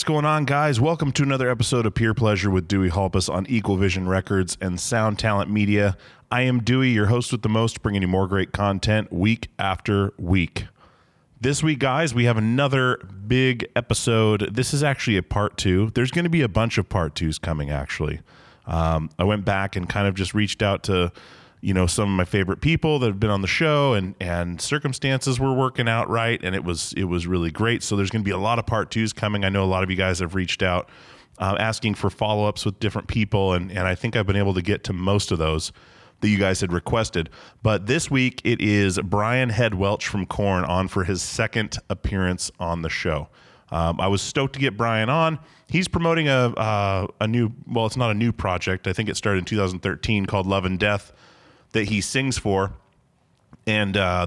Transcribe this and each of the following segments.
What's going on, guys? Welcome to another episode of Peer Pleasure with Dewey Halpus on Equal Vision Records and Sound Talent Media. I am Dewey, your host with the most, bringing you more great content week after week. This week, guys, we have another big episode. This is actually a part two. There's going to be a bunch of part twos coming, actually. Um, I went back and kind of just reached out to, you know, some of my favorite people that have been on the show, and and circumstances were working out right, and it was it was really great. So there's going to be a lot of part twos coming. I know a lot of you guys have reached out uh, asking for follow ups with different people, and and I think I've been able to get to most of those that you guys had requested. But this week it is Brian Head Welch from Korn on for his second appearance on the show. Um, I was stoked to get Brian on. He's promoting a uh, a new well, it's not a new project. I think it started in 2013 called Love and Death that he sings for. And uh,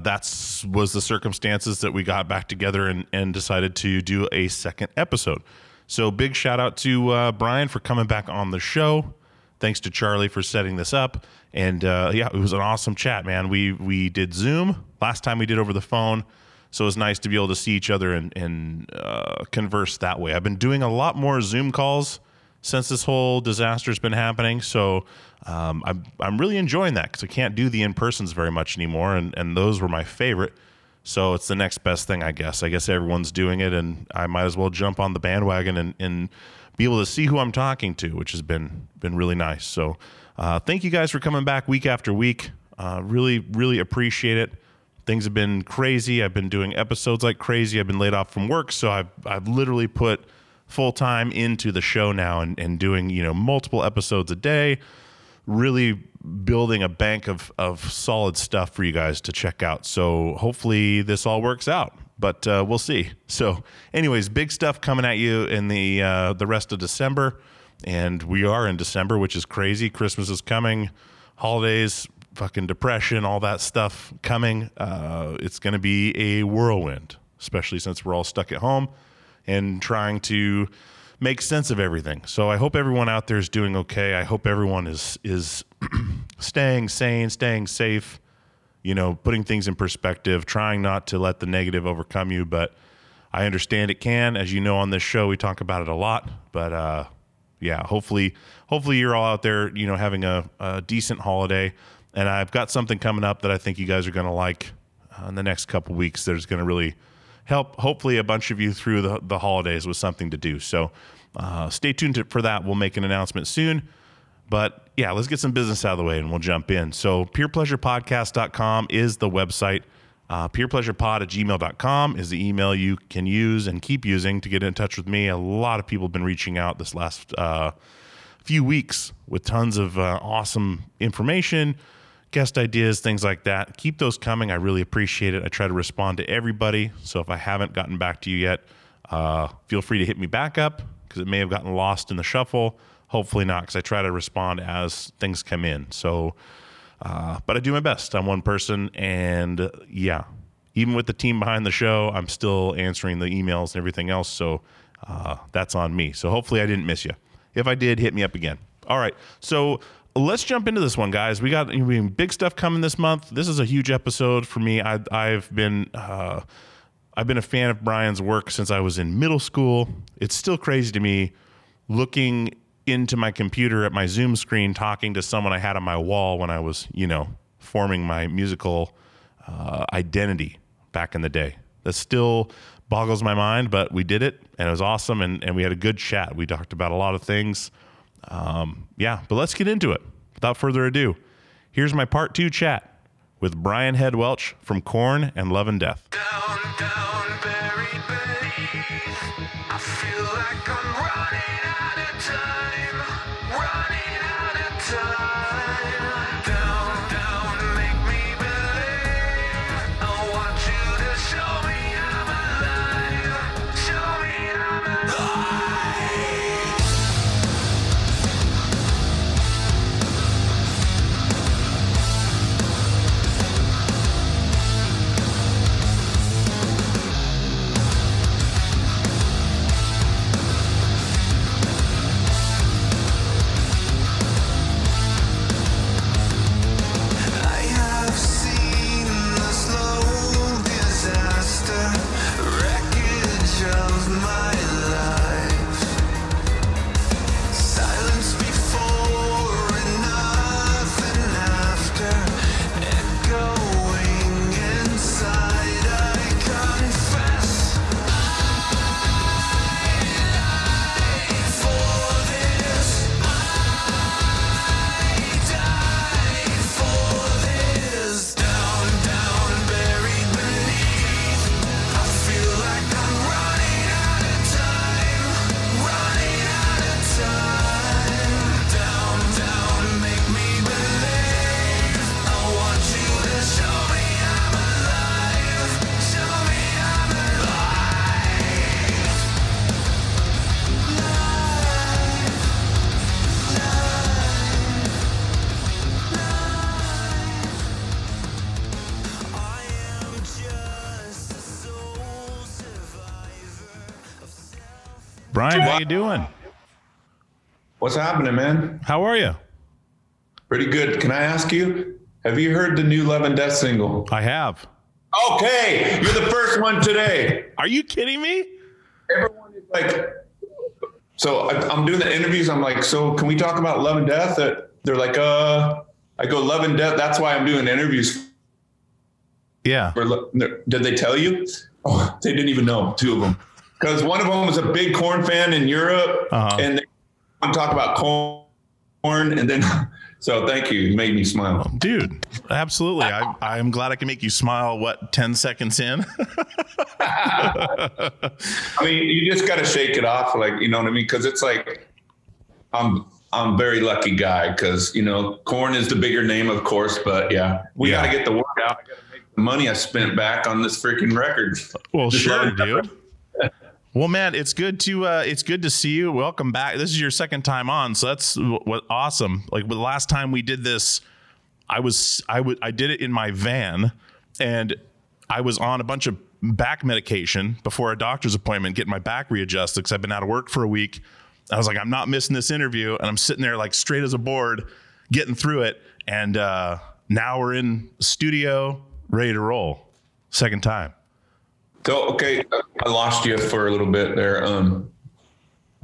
was the circumstances that we got back together and, and decided to do a second episode. So big shout out to uh, Brian for coming back on the show. Thanks to Charlie for setting this up. And uh, yeah, it was an awesome chat, man. We we did Zoom last time. We did over the phone, so it was nice to be able to see each other and and uh, converse that way. I've been doing a lot more Zoom calls since this whole disaster's been happening. So um, I'm I'm really enjoying that because I can't do the in persons very much anymore, and and those were my favorite. So it's the next best thing, I guess. I guess everyone's doing it, and I might as well jump on the bandwagon and, and be able to see who I'm talking to, which has been been really nice. So uh, thank you guys for coming back week after week. Uh, really, really appreciate it. Things have been crazy. I've been doing episodes like crazy. I've been laid off from work, so I've I've literally put full time into the show now and, and doing you know multiple episodes a day really building a bank of, of solid stuff for you guys to check out. So hopefully this all works out, but uh, we'll see. So, anyways, big stuff coming at you in the uh, the rest of December, and we are in December, which is crazy. Christmas is coming, holidays, fucking depression, all that stuff coming. Uh, it's going to be a whirlwind, especially since we're all stuck at home and trying to make sense of everything. So I hope everyone out there is doing okay. I hope everyone is is staying sane, staying safe, you know, putting things in perspective, trying not to let the negative overcome you, but I understand it can. As you know on this show, we talk about it a lot, but uh yeah, hopefully hopefully you're all out there, you know, having a, a decent holiday. And I've got something coming up that I think you guys are going to like uh, in the next couple weeks. There's going to really help hopefully a bunch of you through the, the holidays with something to do. So uh, stay tuned to, for that. We'll make an announcement soon. But yeah, let's get some business out of the way and we'll jump in. So peerpleasurepodcast.com is the website. Uh, peerpleasurepod at gmail.com is the email you can use and keep using to get in touch with me. A lot of people have been reaching out this last uh, few weeks with tons of uh, awesome information, guest ideas, things like that. Keep those coming. I really appreciate it. I try to respond to everybody. So if I haven't gotten back to you yet, uh, feel free to hit me back up because it may have gotten lost in the shuffle. Hopefully not, because I try to respond as things come in. So, uh, but I do my best. I'm one person, and uh, yeah, even with the team behind the show, I'm still answering the emails and everything else. So uh, that's on me. So hopefully I didn't miss you. If I did, hit me up again. All right. So let's jump into this one, guys. We got big stuff coming this month. This is a huge episode for me. I, I've been. Uh, I've been a fan of Brian's work since I was in middle school. It's still crazy to me looking into my computer at my Zoom screen, talking to someone I had on my wall when I was, you know, forming my musical uh, identity back in the day. That still boggles my mind, but we did it and it was awesome. And, and we had a good chat. We talked about a lot of things. Um, yeah, but let's get into it without further ado. Here's my part two chat with Brian Head Welch from Korn and Love and Death. Down, down, buried beneath. I feel like I'm running out of time. Running out of time. How you doing? What's happening, man? How are you? Pretty good. Can I ask you? Have you heard the new Love and Death single? I have. Okay, you're the first one today. Are you kidding me? Everyone is like, so I'm doing the interviews. I'm like, so can we talk about Love and Death? Uh, They're like, uh, I go Love and Death. That's why I'm doing interviews. Yeah. Did they tell you? Oh, they didn't even know. Two of them, because one of them was a big Korn fan in Europe, Uh-huh. and they want to talk about Korn, and then. So thank you. You made me smile. Dude, absolutely. I, I'm glad I can make you smile, what, 10 seconds in? I mean, you just got to shake it off, like you know what I mean? Because it's like, I'm I'm a very lucky guy because you know, Korn is the bigger name, of course, but yeah, we Yeah. got to get the word out. I got to make the money I spent back on this freaking record. well, Just sure, dude. Well, man, it's good to uh, it's good to see you. Welcome back. This is your second time on, so that's what awesome. Like the last time we did this, I was I would I did it in my van, and I was on a bunch of back medication before a doctor's appointment, getting my back readjusted because I've been out of work for a week. I was like, I'm not missing this interview, and I'm sitting there like straight as a board, getting through it. And uh, now we're in studio, ready to roll. Second time. So okay, I lost you for a little bit there. Um,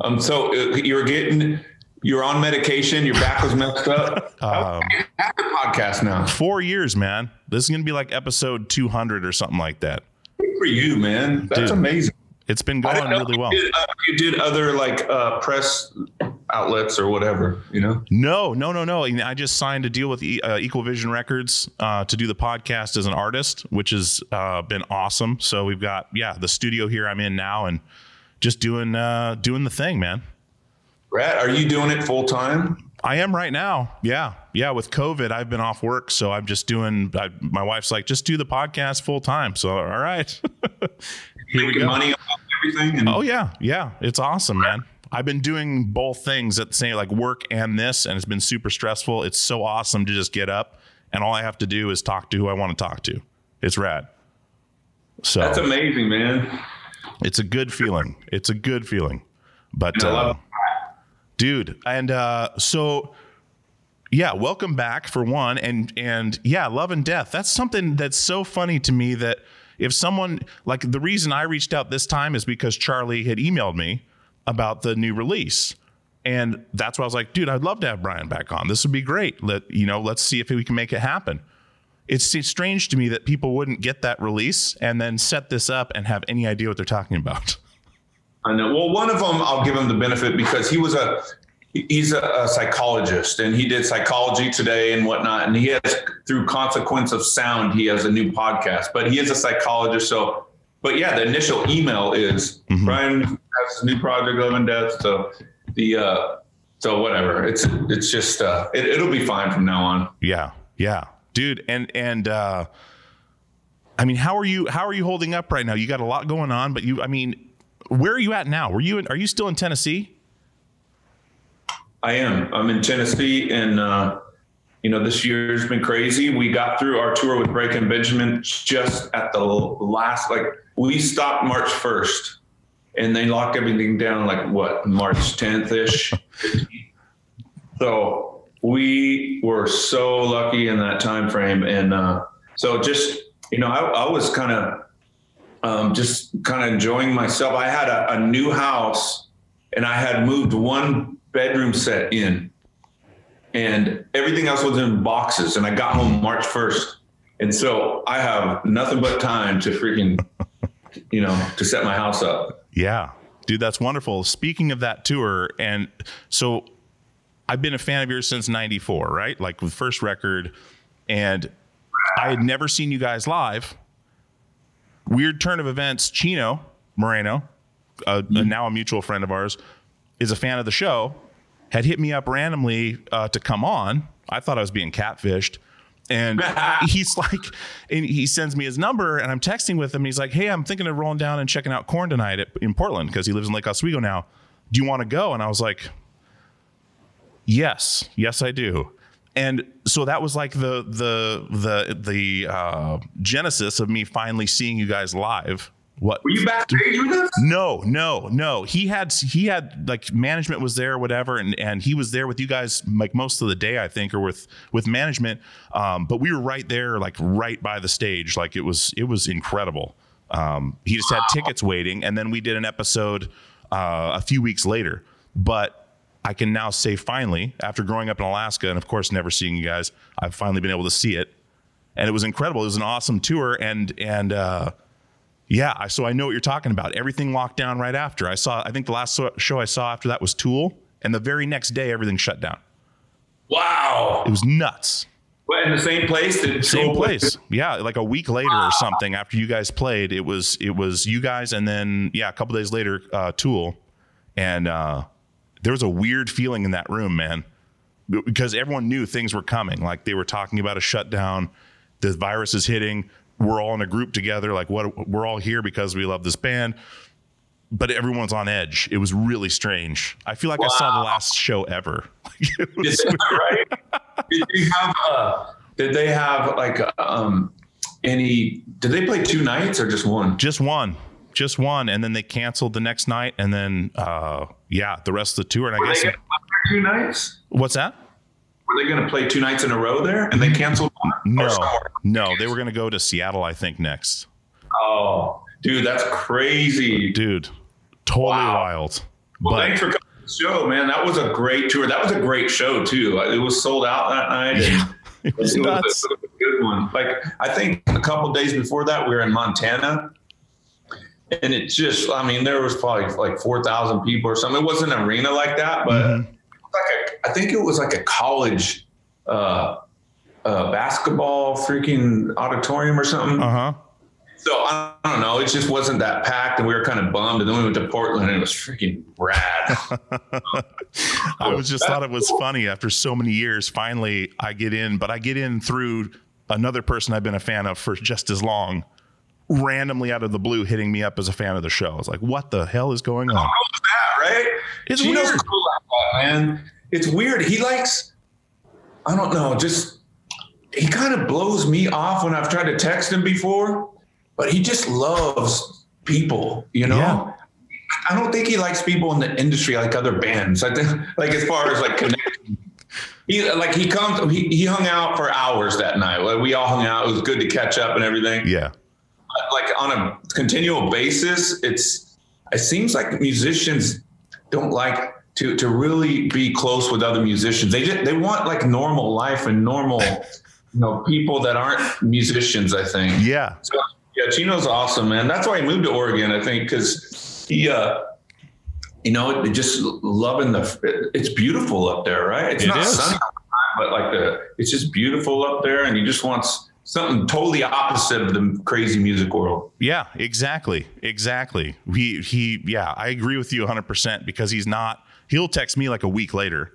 um, so uh, you were getting, you're on medication. Your back was messed up. Um, the podcast now. four years, man. This is gonna be like episode 200 or something like that. for you, man. That's Dude. amazing. It's been going really well. You did, uh, you did other like uh, press outlets or whatever, you know? No, no, no, no. I just signed a deal with E- uh, Equal Vision Records uh, to do the podcast as an artist, which has uh, been awesome. So we've got yeah the studio here I'm in now, and just doing uh, doing the thing, man. Brad, are you doing it full time? I am right now. Yeah, yeah. With COVID, I've been off work, so I'm just doing. I, my wife's like, just do the podcast full time. So all right, here we go. money off everything? And Oh yeah, yeah. It's awesome, man. I've been doing both things at the same like work and this, and it's been super stressful. It's so awesome to just get up and all I have to do is talk to who I want to talk to. It's rad. So That's amazing, man. it's a good feeling. It's a good feeling. But uh, dude, and uh, so yeah, welcome back for one, and and yeah, love and death. That's something that's so funny to me that if someone like the reason I reached out this time is because Charlie had emailed me about the new release. And that's why I was like, dude, I'd love to have Brian back on. This would be great. Let you know, let's see if we can make it happen. It's, strange to me that people wouldn't get that release and then set this up and have any idea what they're talking about. I know. Well, one of them, I'll give him the benefit because he was a he's a, a psychologist and he did psychology today and whatnot. And he has through consequence of sound, he has a new podcast. But he is a psychologist, so. But yeah, the initial email is mm-hmm. Brian has his new project, Love and Death. So the uh, so whatever. It's it's just uh, it, it'll be fine from now on. Yeah, yeah, dude. And and uh, I mean, how are you? How are you holding up right now? You got a lot going on, but you, I mean, where are you at now? Were you? In, are you still in Tennessee? I am. I'm in Tennessee, and uh, you know this year's been crazy. We got through our tour with Breaking Benjamin just at the last. Like we stopped March 1st, and they locked everything down like what March 10th ish. so we were so lucky in that time frame, and uh, so just you know, I, I was kind of um, just kind of enjoying myself. I had a, a new house, and I had moved one bedroom set in, and everything else was in boxes. And I got home March 1st. And so I have nothing but time to freaking, you know, to set my house up. Yeah, dude, that's wonderful. Speaking of that tour, and so I've been a fan of yours since '94, right? Like with first record, and I had never seen you guys live. Weird turn of events. Chino Moreno, uh, now a mutual friend of ours, is a fan of the show. Had hit me up randomly uh, to come on. I thought I was being catfished. And he's like, and he sends me his number, and I'm texting with him. And he's like, "Hey, I'm thinking of rolling down and checking out Korn tonight at, in Portland because he lives in Lake Oswego now. Do you want to go?" And I was like, "Yes, yes, I do." And so that was like the the the the uh, genesis of me finally seeing you guys live. What Were you backstage with us? no, no, no. He had he had like management was there, whatever, and and he was there with you guys like most of the day, I think, or with with management. Um, but we were right there, like right by the stage. Like it was it was incredible. Um, he just had tickets waiting, and then we did an episode uh, a few weeks later. But I can now say finally, after growing up in Alaska and of course never seeing you guys, I've finally been able to see it, and it was incredible. It was an awesome tour, and and. Uh, yeah, so I know what you're talking about. Everything locked down right after. I saw. I think the last show I saw after that was Tool, and the very next day everything shut down. Wow. It was nuts. But in the same place? Did Same place. Yeah, like a week later or something after you guys played, it was it was you guys, and then yeah, a couple days later, uh, Tool, and uh, there was a weird feeling in that room, man, because everyone knew things were coming. Like they were talking about a shutdown, the virus is hitting. We're all in a group together. Like what? We're all here because we love this band. But everyone's on edge. It was really strange. I feel like I saw the last show ever. Like, it was Is right? did they have uh did they have like um any did they play two nights or just one? just one just one and then they canceled the next night and then uh yeah the rest of the tour and i Were guess they gonna two nights? what's that Were they gonna play two nights in a row there and they canceled one? no no they were going to go to seattle i think next Oh dude, that's crazy. dude totally Wow. wild Well, but thanks for coming to the show, man. That was a great tour. That was a great show too. It was sold out that night. yeah it was it nuts was a, it was a good one. Like I think a couple days before that, we were in Montana, and it just, I mean, there was probably like 4,000 people or something. It wasn't an arena like that, but Mhm. Like a, I think it was like a college uh, uh, basketball freaking auditorium or something. Uh huh. So I don't know. It just wasn't that packed, and we were kind of bummed. And then we went to Portland, and it was freaking rad. I was just thought it was funny after so many years. Finally, I get in, but I get in through another person I've been a fan of for just as long, randomly out of the blue, hitting me up as a fan of the show. I was like, "What the hell is going on?" right? It's Chino's weird. cool that, man. It's weird. He likes, I don't know, just he kind of blows me off when I've tried to text him before, but he just loves people, you know? Yeah. I don't think he likes people in the industry like other bands. I think like as far as like connection. He like he comes he, he hung out for hours that night. Like we all hung out. It was good to catch up and everything Yeah, like on a continual basis, it's it seems like musicians don't like to to really be close with other musicians. They just they want like normal life and normal, you know, people that aren't musicians. I think. yeah, So, yeah, Chino's awesome, man. That's why he moved to Oregon. I think because he, uh, you know, just loving the. It's beautiful up there, right? It's It not is. sunny, all the time, but like the, it's just beautiful up there, and he just wants something totally opposite of the crazy music world. yeah. Exactly, exactly. He he. Yeah, I agree with you 100 percent because he's not. He'll text me like a week later,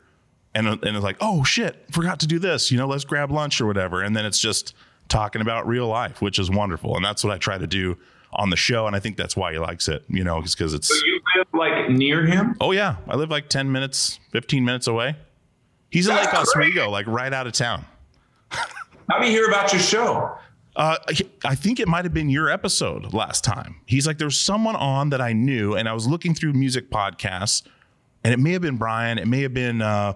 and and it's like, "Oh shit, forgot to do this." You know, let's grab lunch or whatever, and then it's just talking about real life, which is wonderful, and that's what I try to do on the show, and I think that's why he likes it. You know, because it's. So you live like near him? Oh yeah, I live like 10 minutes, 15 minutes away. He's in Lake. Oswego, like right out of town. How do you hear about your show? Uh, I think it might have been your episode last time. He's like, there's someone on that I knew, and I was looking through music podcasts, and it may have been Brian, it may have been, uh,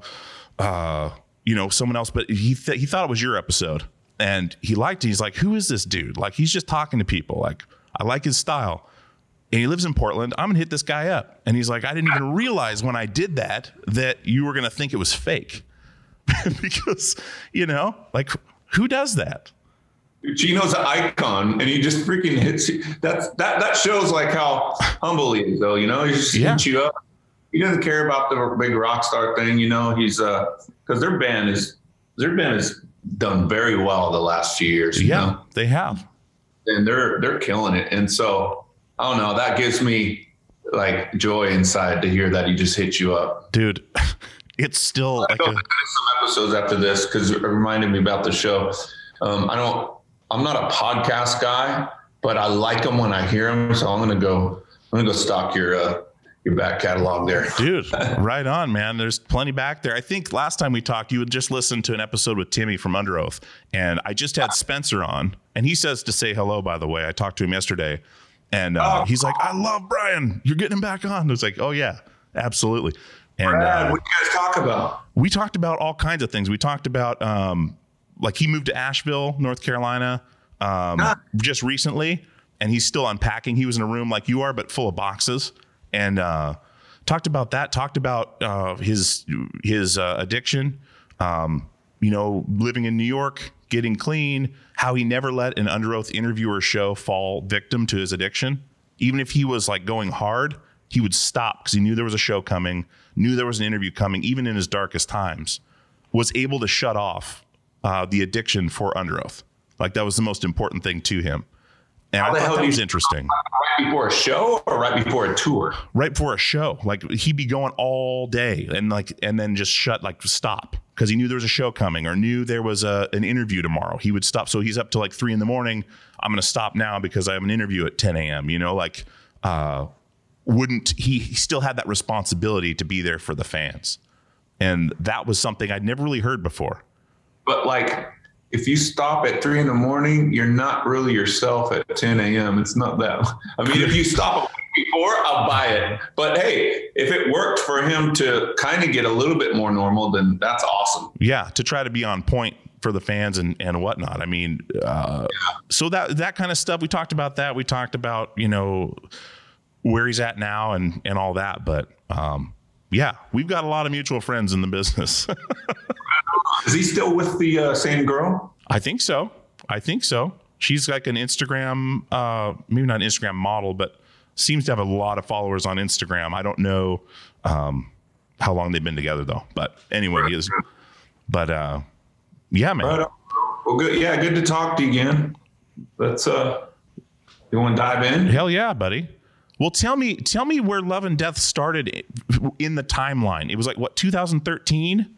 uh, you know, someone else, but he th- he thought it was your episode, and he liked it. He's like, who is this dude? Like, he's just talking to people. Like, I like his style. And he lives in Portland. I'm gonna hit this guy up. And he's like, I didn't even realize when I did that that you were gonna think it was fake. because, you know, like who does that? Chino's an icon, and he just freaking hits you. That's that that shows like how humble he is, though. You know, he just Yeah. hits you up. He doesn't care about the big rock star thing. You know, he's uh because their band is their band has done very well the last few years. you Yeah, know? they have. and they're they're killing it. And so I don't know. That gives me like joy inside to hear that he just hit you up. Dude, it's still I like a, some episodes after this because it reminded me about the show. Um, I don't. I'm not a podcast guy, but I like them when I hear them. So I'm gonna go. I'm gonna go stock your uh, your back catalog there. dude, right on, man. There's plenty back there. I think last time we talked, you had just listened to an episode with Timmy from Underoath, and I just had Spencer on, and he says to say hello, by the way. I talked to him yesterday, and uh, Oh. he's like, I love Brian. You're getting him back on. I was like, oh, yeah, absolutely. And Brad, uh, what you guys talk about? we talked about all kinds of things. We talked about um, like he moved to Asheville, North Carolina, um, Ah. just recently, and he's still unpacking. He was in a room like you are, but full of boxes, and uh, talked about that. Talked about uh, his his uh, addiction. Um, you know, living in New York, getting clean. How he never let an Underoath interviewer show fall victim to his addiction. Even if he was like going hard, he would stop because he knew there was a show coming, knew there was an interview coming, even in his darkest times, was able to shut off uh, the addiction for Underoath. Like that was the most important thing to him. And How I the thought hell that do was interesting. Right before a show or right before a tour? Right before a show, like he'd be going all day and like, and then just shut, like stop because he knew there was a show coming or knew there was a, an interview tomorrow. He would stop. So he's up to like three in the morning. I'm going to stop now because I have an interview at 10 a.m. You know, like, uh, wouldn't he, he still had that responsibility to be there for the fans. And that was something I'd never really heard before. But like, if you stop at three in the morning, you're not really yourself at 10 a.m. It's not that. I mean, if you stop before, I'll buy it. But hey, if it worked for him to kind of get a little bit more normal, then that's awesome. yeah to try to be on point for the fans and and whatnot i mean uh, so that that kind of stuff we talked about that we talked about you know where he's at now and and all that but um yeah we've got a lot of mutual friends in the business Is he still with the uh, same girl? i think so i think so she's like an instagram uh maybe not an instagram model but seems to have a lot of followers on Instagram. I don't know um, how long they've been together though. But anyway, he is. But uh, yeah, man. Right. Well, good. Yeah, good to talk to you again. Let's uh, you want to dive in? Hell yeah, buddy. Well, tell me, tell me where Love and Death started in the timeline. It was like what 2013.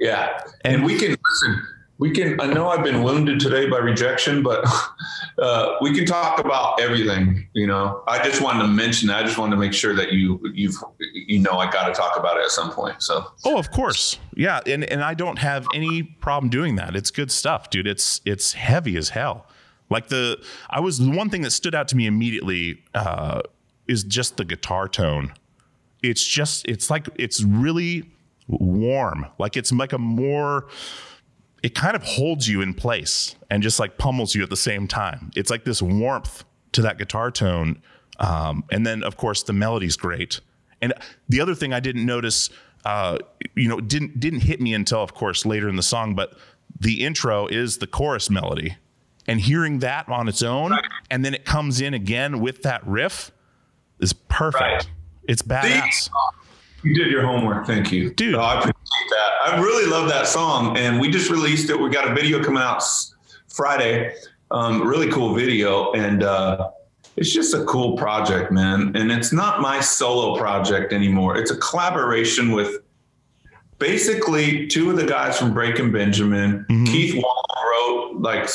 Yeah, and, we can listen. We can. I know I've been wounded today by rejection, but uh, we can talk about everything. You know, I just wanted to mention. that. I just wanted to make sure that you you've you know I got to talk about it at some point. So Oh, of course. Yeah, and and I don't have any problem doing that. It's good stuff, dude. It's it's heavy as hell. Like the I was the one thing that stood out to me immediately uh, is just the guitar tone. It's just it's like it's really warm. Like it's like a more it kind of holds you in place and just like pummels you at the same time. It's like this warmth to that guitar tone. Um, and then, of course, the melody's great. And the other thing I didn't notice, uh, you know, didn't didn't hit me until, of course, later in the song. But the intro is the chorus melody, and hearing that on its own, and then it comes in again with that riff, is perfect. Right. It's badass. you did your homework. Thank you, Dude. Oh, I appreciate that. I really love that song, and we just released it. We got a video coming out Friday. Um, really cool video, and uh, it's just a cool project, man. And it's not my solo project anymore. It's a collaboration with basically two of the guys from Breaking Benjamin. Keith Wall like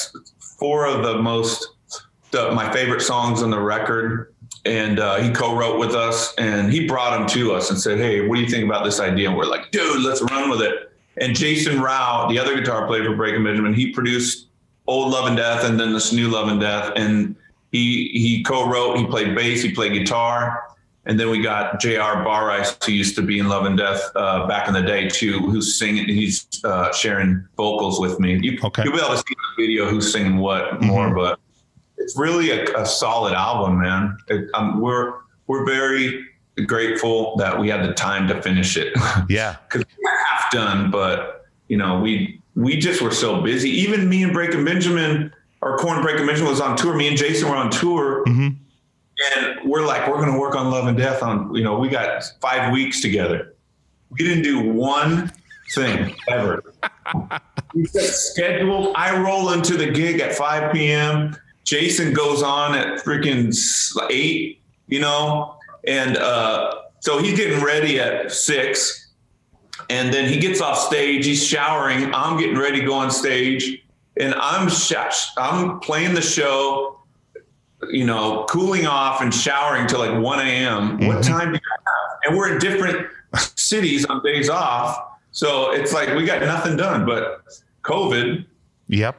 four of the most the, my favorite songs on the record. And uh, he co-wrote with us, and he brought them to us and said, "Hey, what do you think about this idea?" And we're like, "Dude, let's run with it." And Jasen Rauch, the other guitar player for Breaking Benjamin, he produced Old Love and Death, and then this new Love and Death, and he he co-wrote. He played bass, he played guitar, and then we got J.R. Bareis, who used to be in Love and Death uh, back in the day too, who's singing. He's uh, sharing vocals with me. You, Okay. You'll be able to see the video who's singing what more, but it's really a, a solid album, man. It, um, we're we're very grateful that we had the time to finish it Yeah. because we're half done, but you know we we just were so busy. Even me and Breaking Benjamin, our Korn Breaking Benjamin was on tour. Me and Jason were on tour, Mhm. And we're like, we're going to work on Love and Death. On you know, we got five weeks together. We didn't do one thing ever. we scheduled. I roll into the gig at 5 p.m. Jason goes on at freaking eight, you know, and uh, so he's getting ready at six, and then he gets off stage. He's showering. I'm getting ready to go on stage, and I'm sh- I'm playing the show. You know, cooling off and showering till like 1 a.m. What time do you have? And we're in different cities on days off. So it's like we got nothing done, but COVID Yep.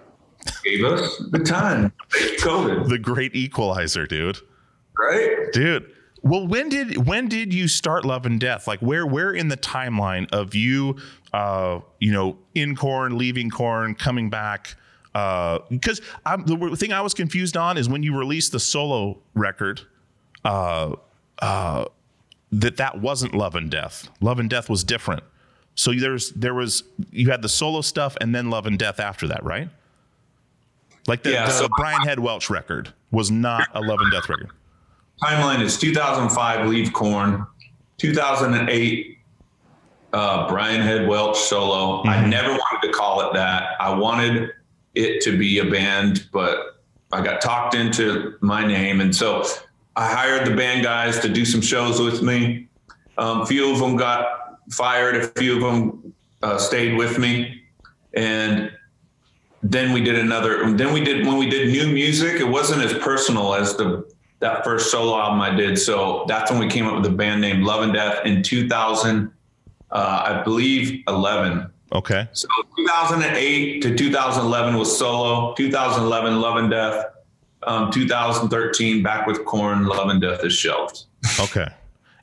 gave us the time. COVID, The great equalizer, dude. right? dude well when did when did you start love and death like where where in the timeline of you uh you know in Korn leaving Korn coming back because i'm the thing i was confused on is when you released the solo record uh uh that that wasn't love and death. Love and death was different. So there's there was you had the solo stuff and then love and death after that right? Like the, Yeah, the so- brian head welch record was not a love and death record. Timeline is 2005, Leave Korn, 2008, uh, Brian Head Welch solo. I never wanted to call it that. I wanted it to be a band, but I got talked into my name. And so I hired the band guys to do some shows with me. Um, a few of them got fired, a few of them uh, stayed with me. And then we did another then we did when we did new music it wasn't as personal as the that first solo album i did so that's when we came up with a band named love and death in 2000 uh, i believe 11 okay so 2008 to 2011 was solo 2011 love and death um, 2013 back with Korn love and death is shelved Okay.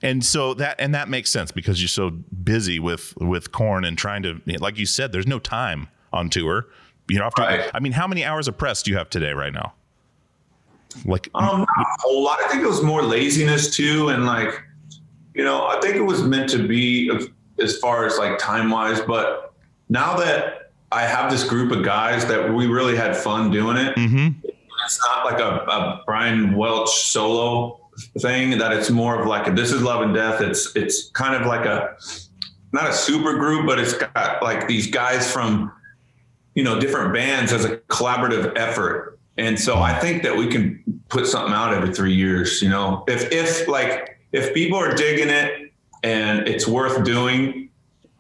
And so that and that makes sense because you're so busy with with Korn and trying to like you said there's no time on tour. You know, after Right. I mean, how many hours of press do you have today right now? Like Um, not a whole lot. I think it was more laziness too, and like, you know, I think it was meant to be as far as like time wise. But now that I have this group of guys that we really had fun doing it, Mhm. it's not like a, a Brian Welch solo thing that it's more of like a, this is love and death. It's it's kind of like a not a super group, but it's got like these guys from you know different bands as a collaborative effort. And so I think that we can put something out every three years. You know, if if like if people are digging it and it's worth doing,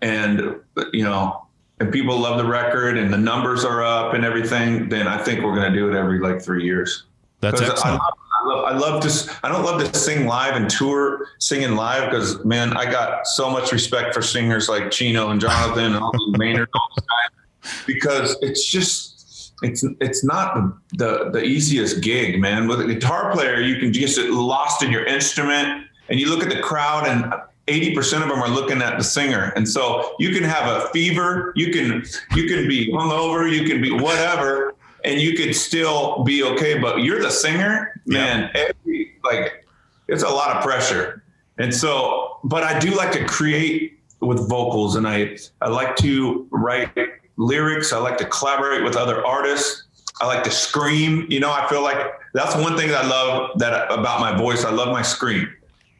and you know, and people love the record and the numbers are up and everything, then I think we're going to do it every like three years. That's I excellent. love, I love, I love to. I don't love to sing live and tour singing live because man, I got so much respect for singers like Chino and Jonathan and all the Maynard all those guys because it's just it's it's not the, the the easiest gig, man. With a guitar player, you can just get lost in your instrument, and you look at the crowd and. 80% of them are looking at the singer. And so you can have a fever, you can you can be hungover, you can be whatever, and you could still be okay. But you're the singer, man. Every, like it's a lot of pressure. And so, but I do like to create with vocals, and I I like to write lyrics. I like to collaborate with other artists. I like to scream. You know, I feel like that's one thing that I love that about my voice. I love my scream,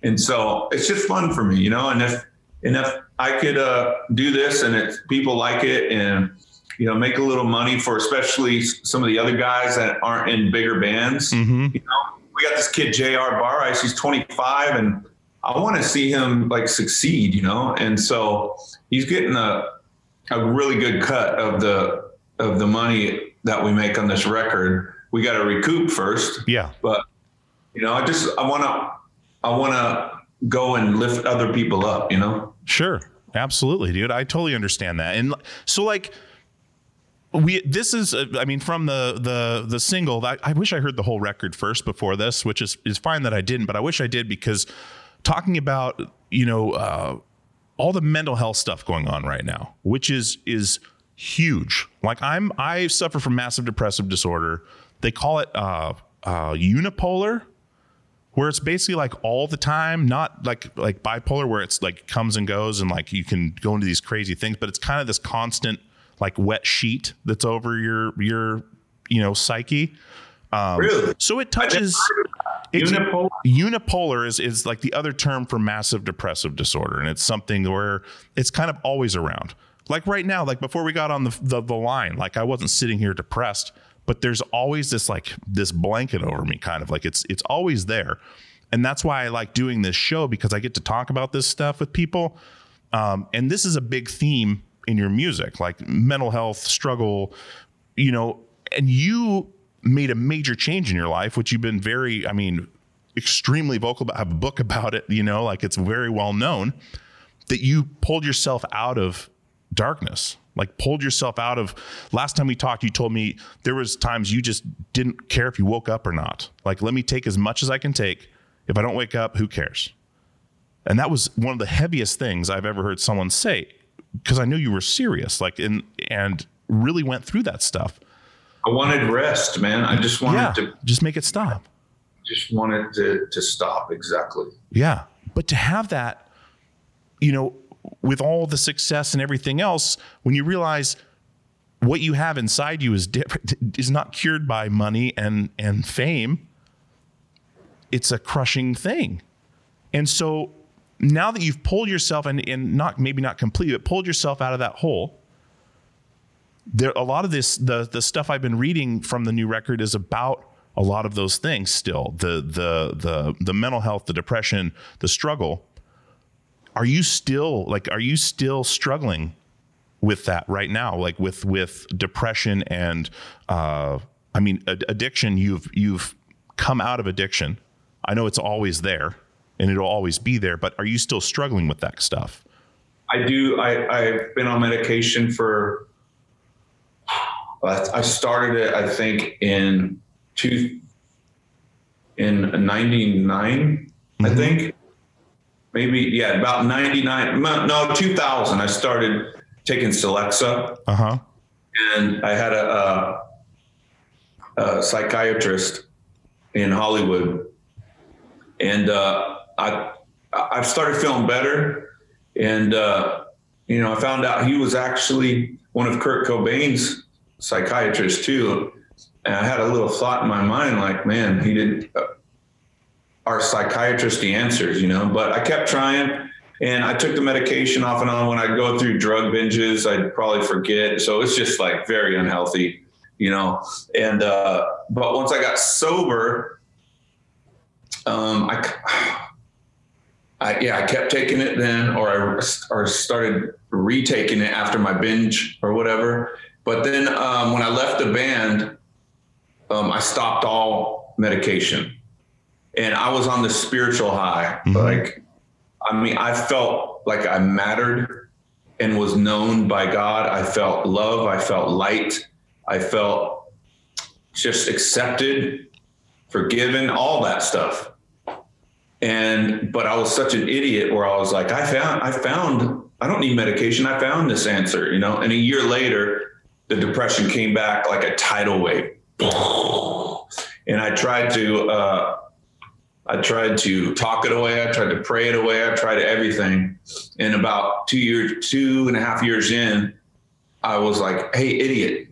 and so it's just fun for me. You know, and if and if I could uh, do this and if people like it and you know make a little money for especially some of the other guys that aren't in bigger bands. hmm You know, we got this kid Jr. Bareis. He's 25, and I want to see him like succeed. You know, and so he's getting a a really good cut of the of the money that we make on this record. We got to recoup first, Yeah. but you know, I just I want to I want to go and lift other people up. You know. Sure. Absolutely, dude. I totally understand that. And so like we this is uh, I mean from the the the single I, I wish I heard the whole record first before this, which is is fine that I didn't, but I wish I did because talking about, you know, uh all the mental health stuff going on right now, which is is huge. Like I'm I suffer from massive depressive disorder. They call it uh uh unipolar where it's basically like all the time, not like like bipolar where it's like comes and goes and like you can go into these crazy things, but it's kind of this constant like wet sheet that's over your your you know psyche. Um, Really? So it touches. it's- Unipolar? unipolar is is like the other term for massive depressive disorder, and it's something where it's kind of always around. Like right now, like before we got on the the, the line, like I wasn't sitting here depressed, but there's always this like this blanket over me, kind of like it's it's always there, and that's why I like doing this show because I get to talk about this stuff with people, um, and this is a big theme in your music, like mental health struggle, you know, and you made a major change in your life, which you've been very, I mean, extremely vocal about, have a book about it, you know, like it's very well known that you pulled yourself out of darkness, like pulled yourself out of last time we talked, you told me there was times you just didn't care if you woke up or not. Like, let me take as much as I can take. If I don't wake up, who cares? And that was one of the heaviest things I've ever heard someone say because I knew you were serious, like, and, and really went through that stuff. I wanted rest, man. I just wanted Yeah. to Just make it stop. just wanted to to stop exactly. Yeah. But to have that, you know, with all the success and everything else, when you realize what you have inside you is different, is not cured by money and and fame, it's a crushing thing. And so now that you've pulled yourself and, and not maybe not completely, but pulled yourself out of that hole, there a lot of this the the stuff I've been reading from the new record is about a lot of those things still the the the the mental health the depression the struggle are you still like are you still struggling with that right now like with with depression and uh I mean ad- addiction you've you've come out of addiction I know it's always there and it'll always be there but are you still struggling with that stuff I do. I, I've been on medication for. I started it, I think, in two, in '99. I think, maybe yeah, about '99. No, 2000. I started taking Celexa, uh-huh and I had a, a, a psychiatrist in Hollywood, and uh, I I started feeling better, and uh, you know I found out he was actually one of Kurt Cobain's psychiatrists too, and I had a little thought in my mind like, man, he did. Uh, our psychiatrist the answers, you know. But I kept trying, and I took the medication off and on. When I go through drug binges, I'd probably forget. So it's just like very unhealthy, you know. And uh, but once I got sober, um, I. I, yeah, I kept taking it then, or I or started retaking it after my binge or whatever. But then um, when I left the band, um, I stopped all medication, and I was on the spiritual high. Like, I mean, I felt like I mattered and was known by God. I felt love. I felt light. I felt just accepted, forgiven, all that stuff and but I was such an idiot where I was like, I found, I found, I don't need medication. I found this answer, you know. And a year later, the depression came back like a tidal wave, and I tried to, uh, I tried to talk it away. I tried to pray it away. I tried everything. And about two years, two and a half years in, I was like, Hey, idiot,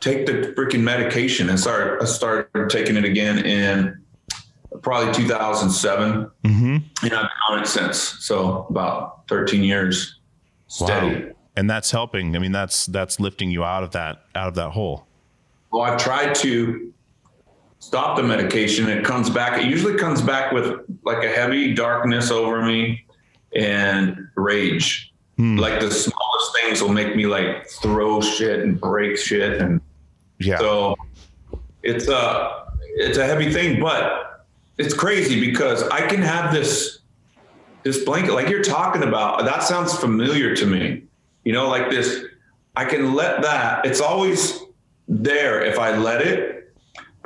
take the freaking medication and start. I started taking it again in probably 2007 Mm-hmm. and I've been on it since. So about 13 years steady. Wow. And that's helping. I mean, that's that's lifting you out of that out of that hole. Well, I've tried to stop the medication. It comes back. It usually comes back with like a heavy darkness over me and rage. Hmm. Like the smallest things will make me like throw shit and break shit. And Yeah. so it's a, it's a heavy thing, but it's crazy because I can have this, this blanket, like you're talking about, that sounds familiar to me. You know, like this, I can let that, it's always there if I let it.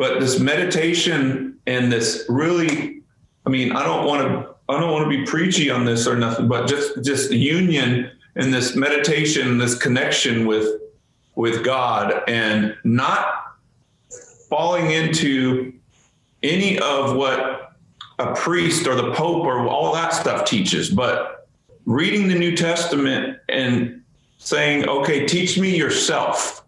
But this meditation and this really, I mean, I don't want to, I don't want to be preachy on this or nothing, but just, just union and this meditation, this connection with, with God and not falling into any of what a priest or the Pope or all that stuff teaches, but reading the New Testament and saying, okay, teach me yourself.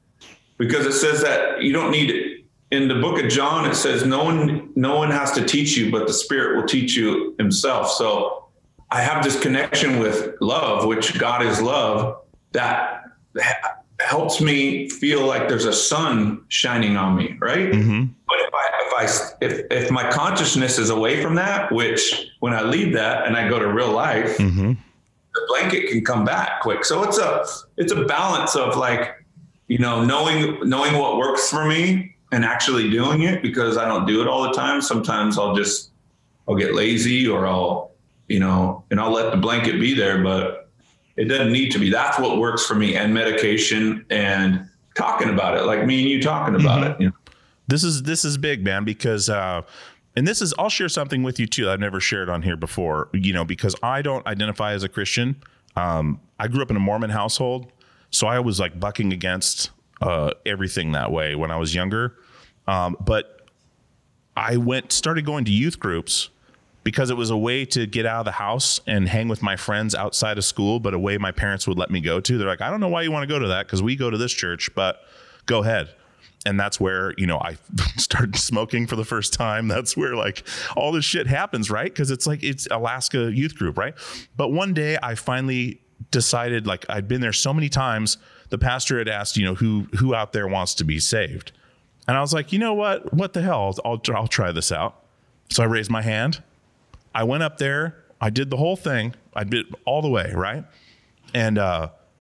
Because it says that you don't need. In the book of John, it says no one no one has to teach you, but the Spirit will teach you himself. So I have this connection with love, which God is love, that ha- helps me feel like there's a sun shining on me, right? Mm-hmm. But if I, if I, if, if my consciousness is away from that, which when I leave that and I go to real life, Mm-hmm. the blanket can come back quick. So it's a, it's a balance of like, you know, knowing, knowing what works for me and actually doing it because I don't do it all the time. Sometimes I'll just, I'll get lazy or I'll, you know, and I'll let the blanket be there, but it doesn't need to be. That's what works for me and medication and talking about it, like me and you talking about it. You know? This is this is big, man, because uh and this is I'll share something with you too. that I've never shared on here before, you know, because I don't identify as a Christian. Um I grew up in a Mormon household, so I was like bucking against uh everything that way when I was younger. Um but I went started going to youth groups because it was a way to get out of the house and hang with my friends outside of school, but a way my parents would let me go to. They're like, I don't know why you want to go to that because we go to this church, but go ahead. And that's where, you know, I started smoking for the first time. That's where like all this shit happens, right? Because it's like it's Alaska youth group, right? But one day I finally decided, like I'd been there so many times, the pastor had asked, you know, who who out there wants to be saved? And I was like, you know what? What the hell? I'll, I'll try this out. So I raised my hand. I went up there. I did the whole thing. I did all the way, right? And uh,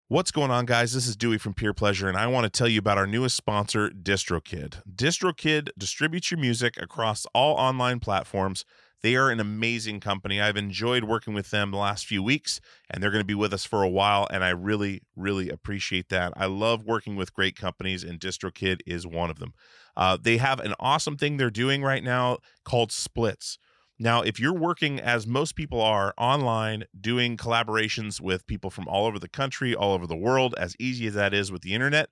what's going on, guys? This is Dewey from Peer Pleasure, and I want to tell you about our newest sponsor, DistroKid. DistroKid distributes your music across all online platforms. They are an amazing company. I've enjoyed working with them the last few weeks, and they're going to be with us for a while, and I really, really appreciate that. I love working with great companies, and DistroKid is one of them. Uh, they have an awesome thing they're doing right now called Splits. Now, if you're working as most people are online, doing collaborations with people from all over the country, all over the world, as easy as that is with the internet,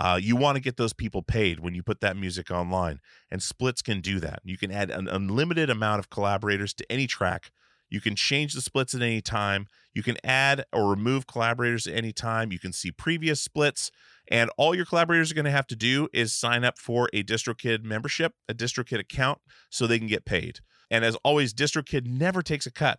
uh, you want to get those people paid when you put that music online. And Splits can do that. You can add an unlimited amount of collaborators to any track. You can change the splits at any time. You can add or remove collaborators at any time. You can see previous splits. And all your collaborators are going to have to do is sign up for a DistroKid membership, a DistroKid account, so they can get paid. And as always, DistroKid never takes a cut.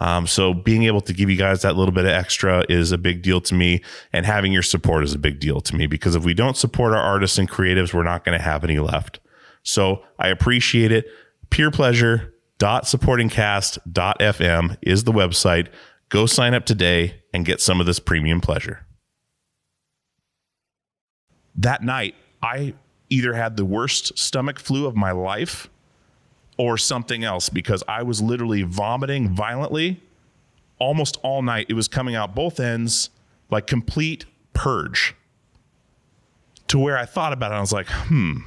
Um, so being able to give you guys that little bit of extra is a big deal to me, and having your support is a big deal to me because if we don't support our artists and creatives, we're not going to have any left. So I appreciate it. Peerpleasure.supportingcast.fm is the website. Go sign up today and get some of this premium pleasure. That night, I either had the worst stomach flu of my life or something else because I was literally vomiting violently almost all night. It was coming out both ends, like complete purge. To where I thought about it, I was like, hmm,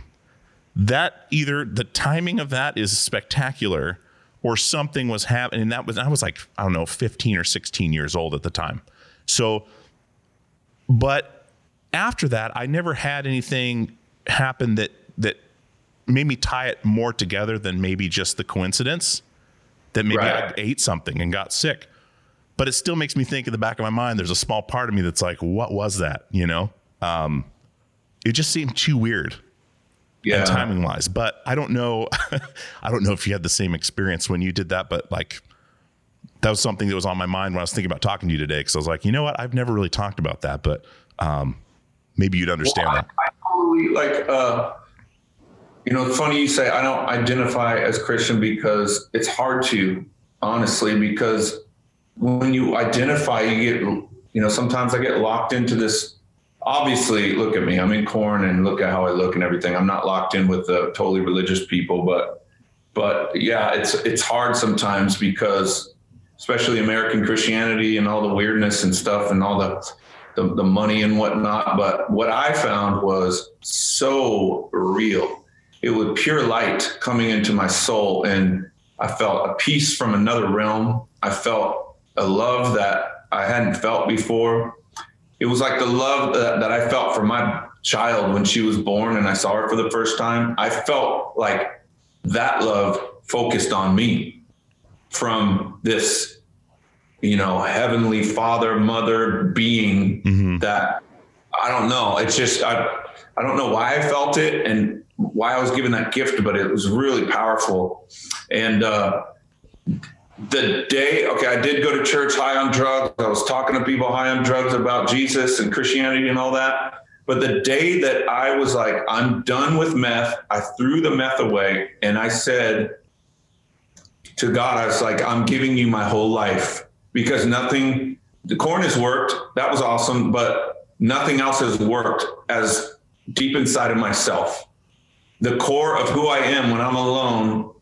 that either the timing of that is spectacular or something was happening. That was, I was like, I don't know, 15 or 16 years old at the time. So, but after that, I never had anything happen that, that made me tie it more together than maybe just the coincidence that maybe Right. I ate something and got sick. But it still makes me think in the back of my mind, there's a small part of me that's like, what was that? You know? Um, it just seemed too weird. Yeah. and timing wise. But I don't know. I don't know if you had the same experience when you did that, but like that was something that was on my mind when I was thinking about talking to you today. Cause I was like, you know what? I've never really talked about that, but um, maybe you'd understand Well, I- that. I totally, like, uh, you know, it's funny you say I don't identify as Christian because it's hard to, honestly, because when you identify, you get, you know, sometimes I get locked into this. Obviously, look at me. I'm in Korn and look at how I look and everything. I'm not locked in with the totally religious people, but, but yeah, it's it's hard sometimes because, especially American Christianity and all the weirdness and stuff and all the the, the money and whatnot. But what I found was so real. It was pure light coming into my soul. And I felt a peace from another realm. I felt a love that I hadn't felt before. It was like the love that, that I felt for my child when she was born and I saw her for the first time. I felt like that love focused on me from this you know, heavenly father, mother being mm-hmm. that I don't know. It's just, I, I don't know why I felt it and why I was given that gift, but it was really powerful. And, uh, the day, okay, I did go to church high on drugs. I was talking to people high on drugs about Jesus and Christianity and all that. But the day that I was like, I'm done with meth, I threw the meth away and I said to God, I was like, I'm giving you my whole life because nothing, the Korn has worked. That was awesome. But nothing else has worked as deep inside of myself. The core of who I am when I'm alone,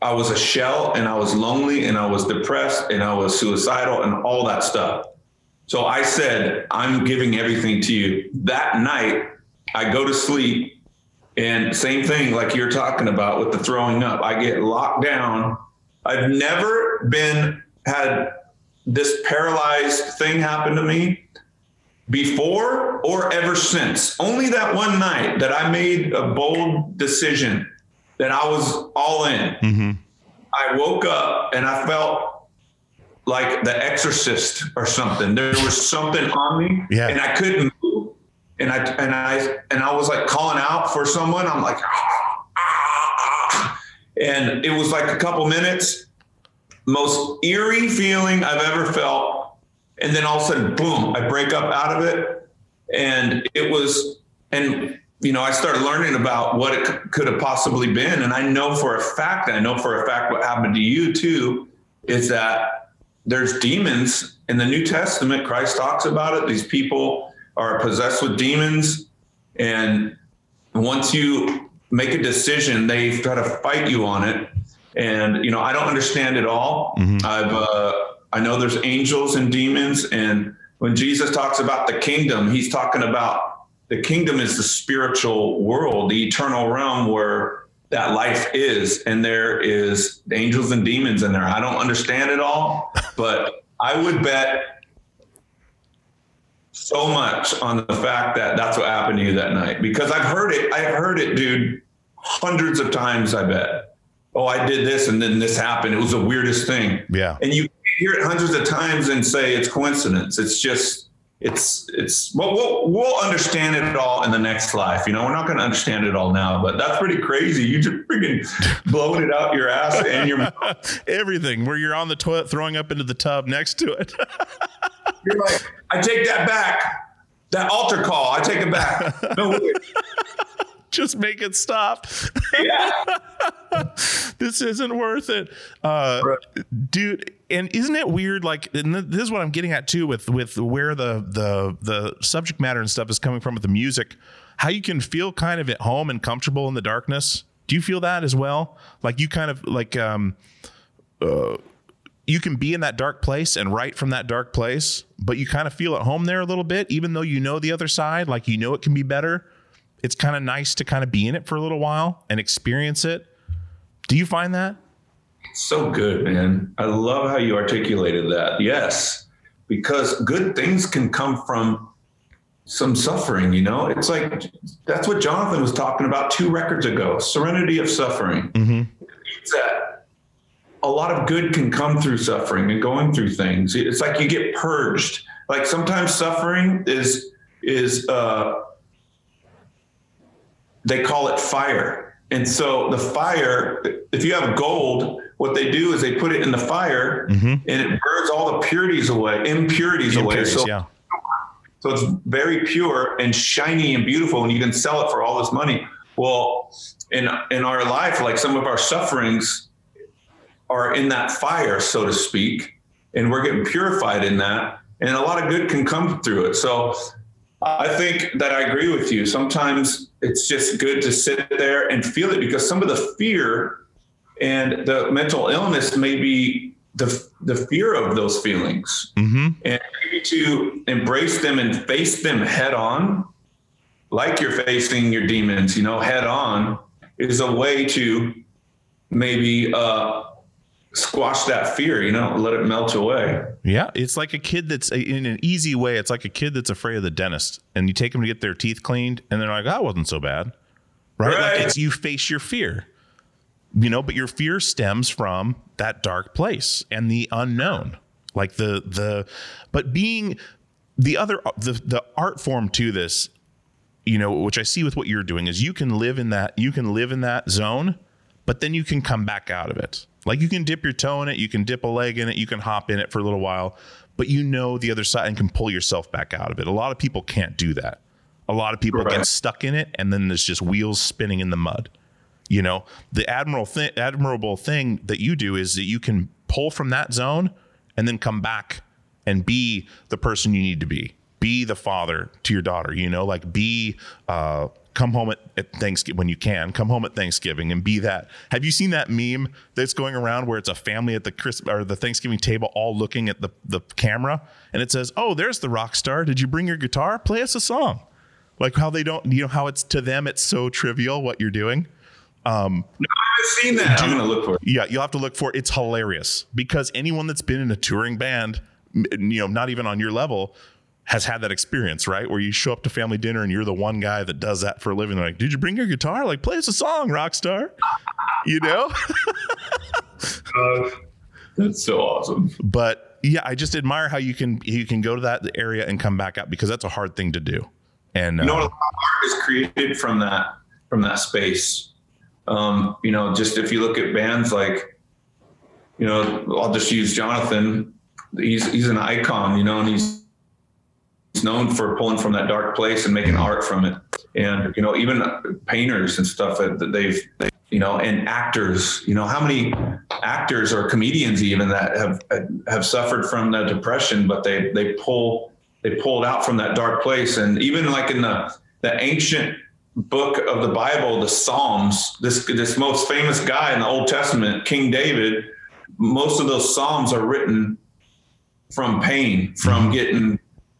I was a shell and I was lonely and I was depressed and I was suicidal and all that stuff. So I said, I'm giving everything to you. That night, I go to sleep and same thing like you're talking about with the throwing up. I get locked down. I've never been had this paralyzed thing happen to me before or ever since. Only that one night that I made a bold decision that I was all in. I woke up and I felt like the exorcist or something. There was something on me Yeah. and I couldn't move. And I and I and I was like calling out for someone. I'm like, "Ah, ah, ah." and it was like a couple minutes. Most eerie feeling I've ever felt. And then all of a sudden, boom, I break up out of it. And it was, and you know, I started learning about what it c- could have possibly been. And I know for a fact, I know for a fact what happened to you too, is that there's demons in the New Testament. Christ talks about it. These people are possessed with demons. And once you make a decision, they try to fight you on it. And, you know, I don't understand it all. I've, uh, I know there's angels and demons. And when Jesus talks about the kingdom, he's talking about the kingdom is the spiritual world, the eternal realm where that life is. And there is angels and demons in there. I don't understand it all, but I would bet so much on the fact that that's what happened to you that night because I've heard it. I've heard it, dude, hundreds of times. I bet. Oh, I did this and then this happened. It was the weirdest thing. Yeah. And you hear it hundreds of times and say it's coincidence. It's just, it's, it's, well, we'll, we'll understand it all in the next life. You know, we're not going to understand it all now, but that's pretty crazy. You just freaking blowing it out your ass and your mouth. Everything where you're on the toilet throwing up into the tub next to it. You're like, I take that back. That altar call, I take it back. No way. Just make it stop. Yeah. this isn't worth it. Uh, dude, and isn't it weird? Like, this is what I'm getting at too with with where the the the subject matter and stuff is coming from with the music. How you can feel kind of at home and comfortable in the darkness. Do you feel that as well? Like you kind of like um uh you can be in that dark place and write from that dark place, but you kind of feel at home there a little bit, even though you know the other side, like you know it can be better. It's kind of nice to kind of be in it for a little while and experience it. Do you find that? So good, man. I love how you articulated that. Yes, because good things can come from some suffering, you know? It's like that's what Jonathan was talking about two records ago serenity of suffering. It's that a lot of good can come through suffering and going through things. It's like you get purged. Like sometimes suffering is, is, uh, they call it fire. And so the fire, if you have gold, what they do is they put it in the fire mm-hmm. and it burns all the purities away, impurities, away. So yeah. so it's very pure and shiny and beautiful, and you can sell it for all this money. Well, in in our life, like some of our sufferings are in that fire, so to speak, and we're getting purified in that, and a lot of good can come through it. So I think that I agree with you. Sometimes it's just good to sit there and feel it because some of the fear and the mental illness may be the the fear of those feelings Mm-hmm. and maybe to embrace them and face them head on like you're facing your demons you know head on is a way to maybe uh squash that fear you know let it melt away Yeah, it's like a kid that's in an easy way. It's like a kid that's afraid of the dentist, and you take them to get their teeth cleaned, and they're like, "That wasn't so bad," right? Like it's you face your fear, you know, but your fear stems from that dark place and the unknown, like the the, but being the other the the art form to this, you know, which I see with what you're doing is you can live in that you can live in that zone, but then you can come back out of it. Like you can dip your toe in it, you can dip a leg in it, you can hop in it for a little while, but you know the other side and can pull yourself back out of it. A lot of people can't do that. A lot of people Right. get stuck in it and then there's just wheels spinning in the mud. You know, the admirable thing admirable thing that you do is that you can pull from that zone and then come back and be the person you need to be. Be the father to your daughter, you know, like be uh come home at, at Thanksgiving when you can, come home at Thanksgiving and be that. Have you seen that meme that's going around where it's a family at the Christmas or the Thanksgiving table all looking at the, the camera and it says, Oh, there's the rock star. Did you bring your guitar? Play us a song. Like how they don't, you know, how it's to them, it's so trivial what you're doing. Um, i've seen that i'm gonna look for it yeah, you'll have to look for it. It's hilarious because anyone that's been in a touring band, you know, not even on your level, has had that experience, right? Where you show up to family dinner and you're the one guy that does that for a living. They're like, "Did you bring your guitar? Like, play us a song, rock star." You know. that's so awesome but yeah, I just admire how you can you can go to that area and come back out because that's a hard thing to do. And uh, you know, a lot of art is created from that from that space. Um, you know, just if you look at bands like, you know, I'll just use Jonathan. He's he's an icon, you know, and he's known for pulling from that dark place and making art from it. And you know, even painters and stuff that that they've, they, you know, and actors. You know, how many actors or comedians even that have have suffered from the depression, but they they pull they pulled out from that dark place. And even like in the the ancient book of the Bible, the Psalms, this this most famous guy in the Old Testament, King David, most of those Psalms are written from pain, from mm-hmm. getting,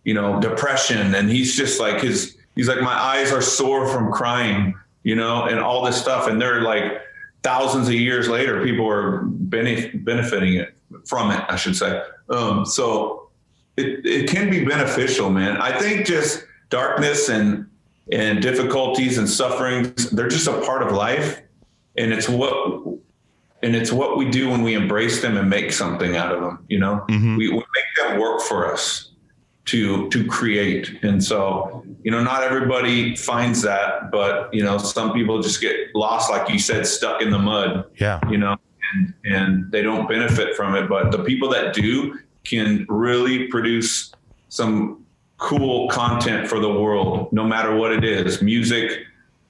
you know, depression. And he's just like his he's like, My eyes are sore from crying, you know, and all this stuff. And they're like thousands of years later, people are benef- benefiting it from it, I should say. Um, so it, it can be beneficial, man. I think just darkness and and difficulties and sufferings, they're just a part of life. And it's what and it's what we do when we embrace them and make something out of them, you know? Mhm. We, we make them work for us to to create. And so, you know, not everybody finds that, but you know, some people just get lost, like you said, stuck in the mud yeah, you know, and, and they don't benefit from it. But the people that do can really produce some cool content for the world, no matter what it is music,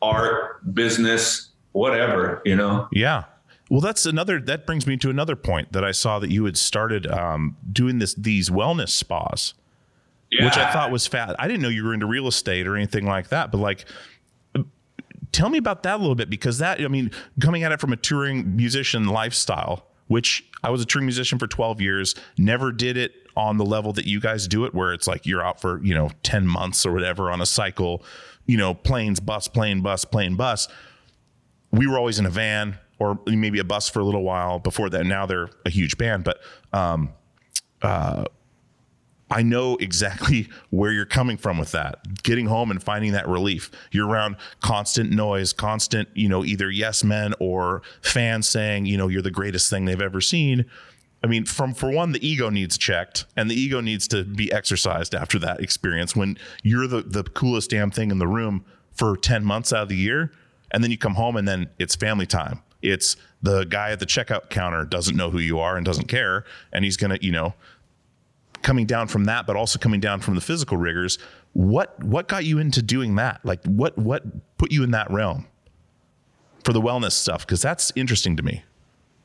art, business, whatever, you know? Yeah. Well, that's another. That brings me to another point that I saw that you had started um, doing this these wellness spas, which I thought was fat. I didn't know you were into real estate or anything like that. But like, tell me about that a little bit because that I mean, coming at it from a touring musician lifestyle, which I was a touring musician for twelve years, never did it on the level that you guys do it, where it's like you're out for you know ten months or whatever on a cycle, you know, planes, bus, plane, bus, plane, bus we were always in a van or maybe a bus for a little while before that. Now they're a huge band, but um, uh, I know exactly where you're coming from with that. Getting home and finding that relief. You're around constant noise, constant, you know, either yes men or fans saying, you know, you're the greatest thing they've ever seen. I mean, from for one, the ego needs checked, and the ego needs to be exercised after that experience. When you're the the coolest damn thing in the room for ten months out of the year, and then you come home and then it's family time. It's the guy at the checkout counter doesn't know who you are and doesn't care, and he's gonna, you know, coming down from that, but also coming down from the physical rigors. What what got you into doing that? Like what what put you in that realm for the wellness stuff? Because that's interesting to me.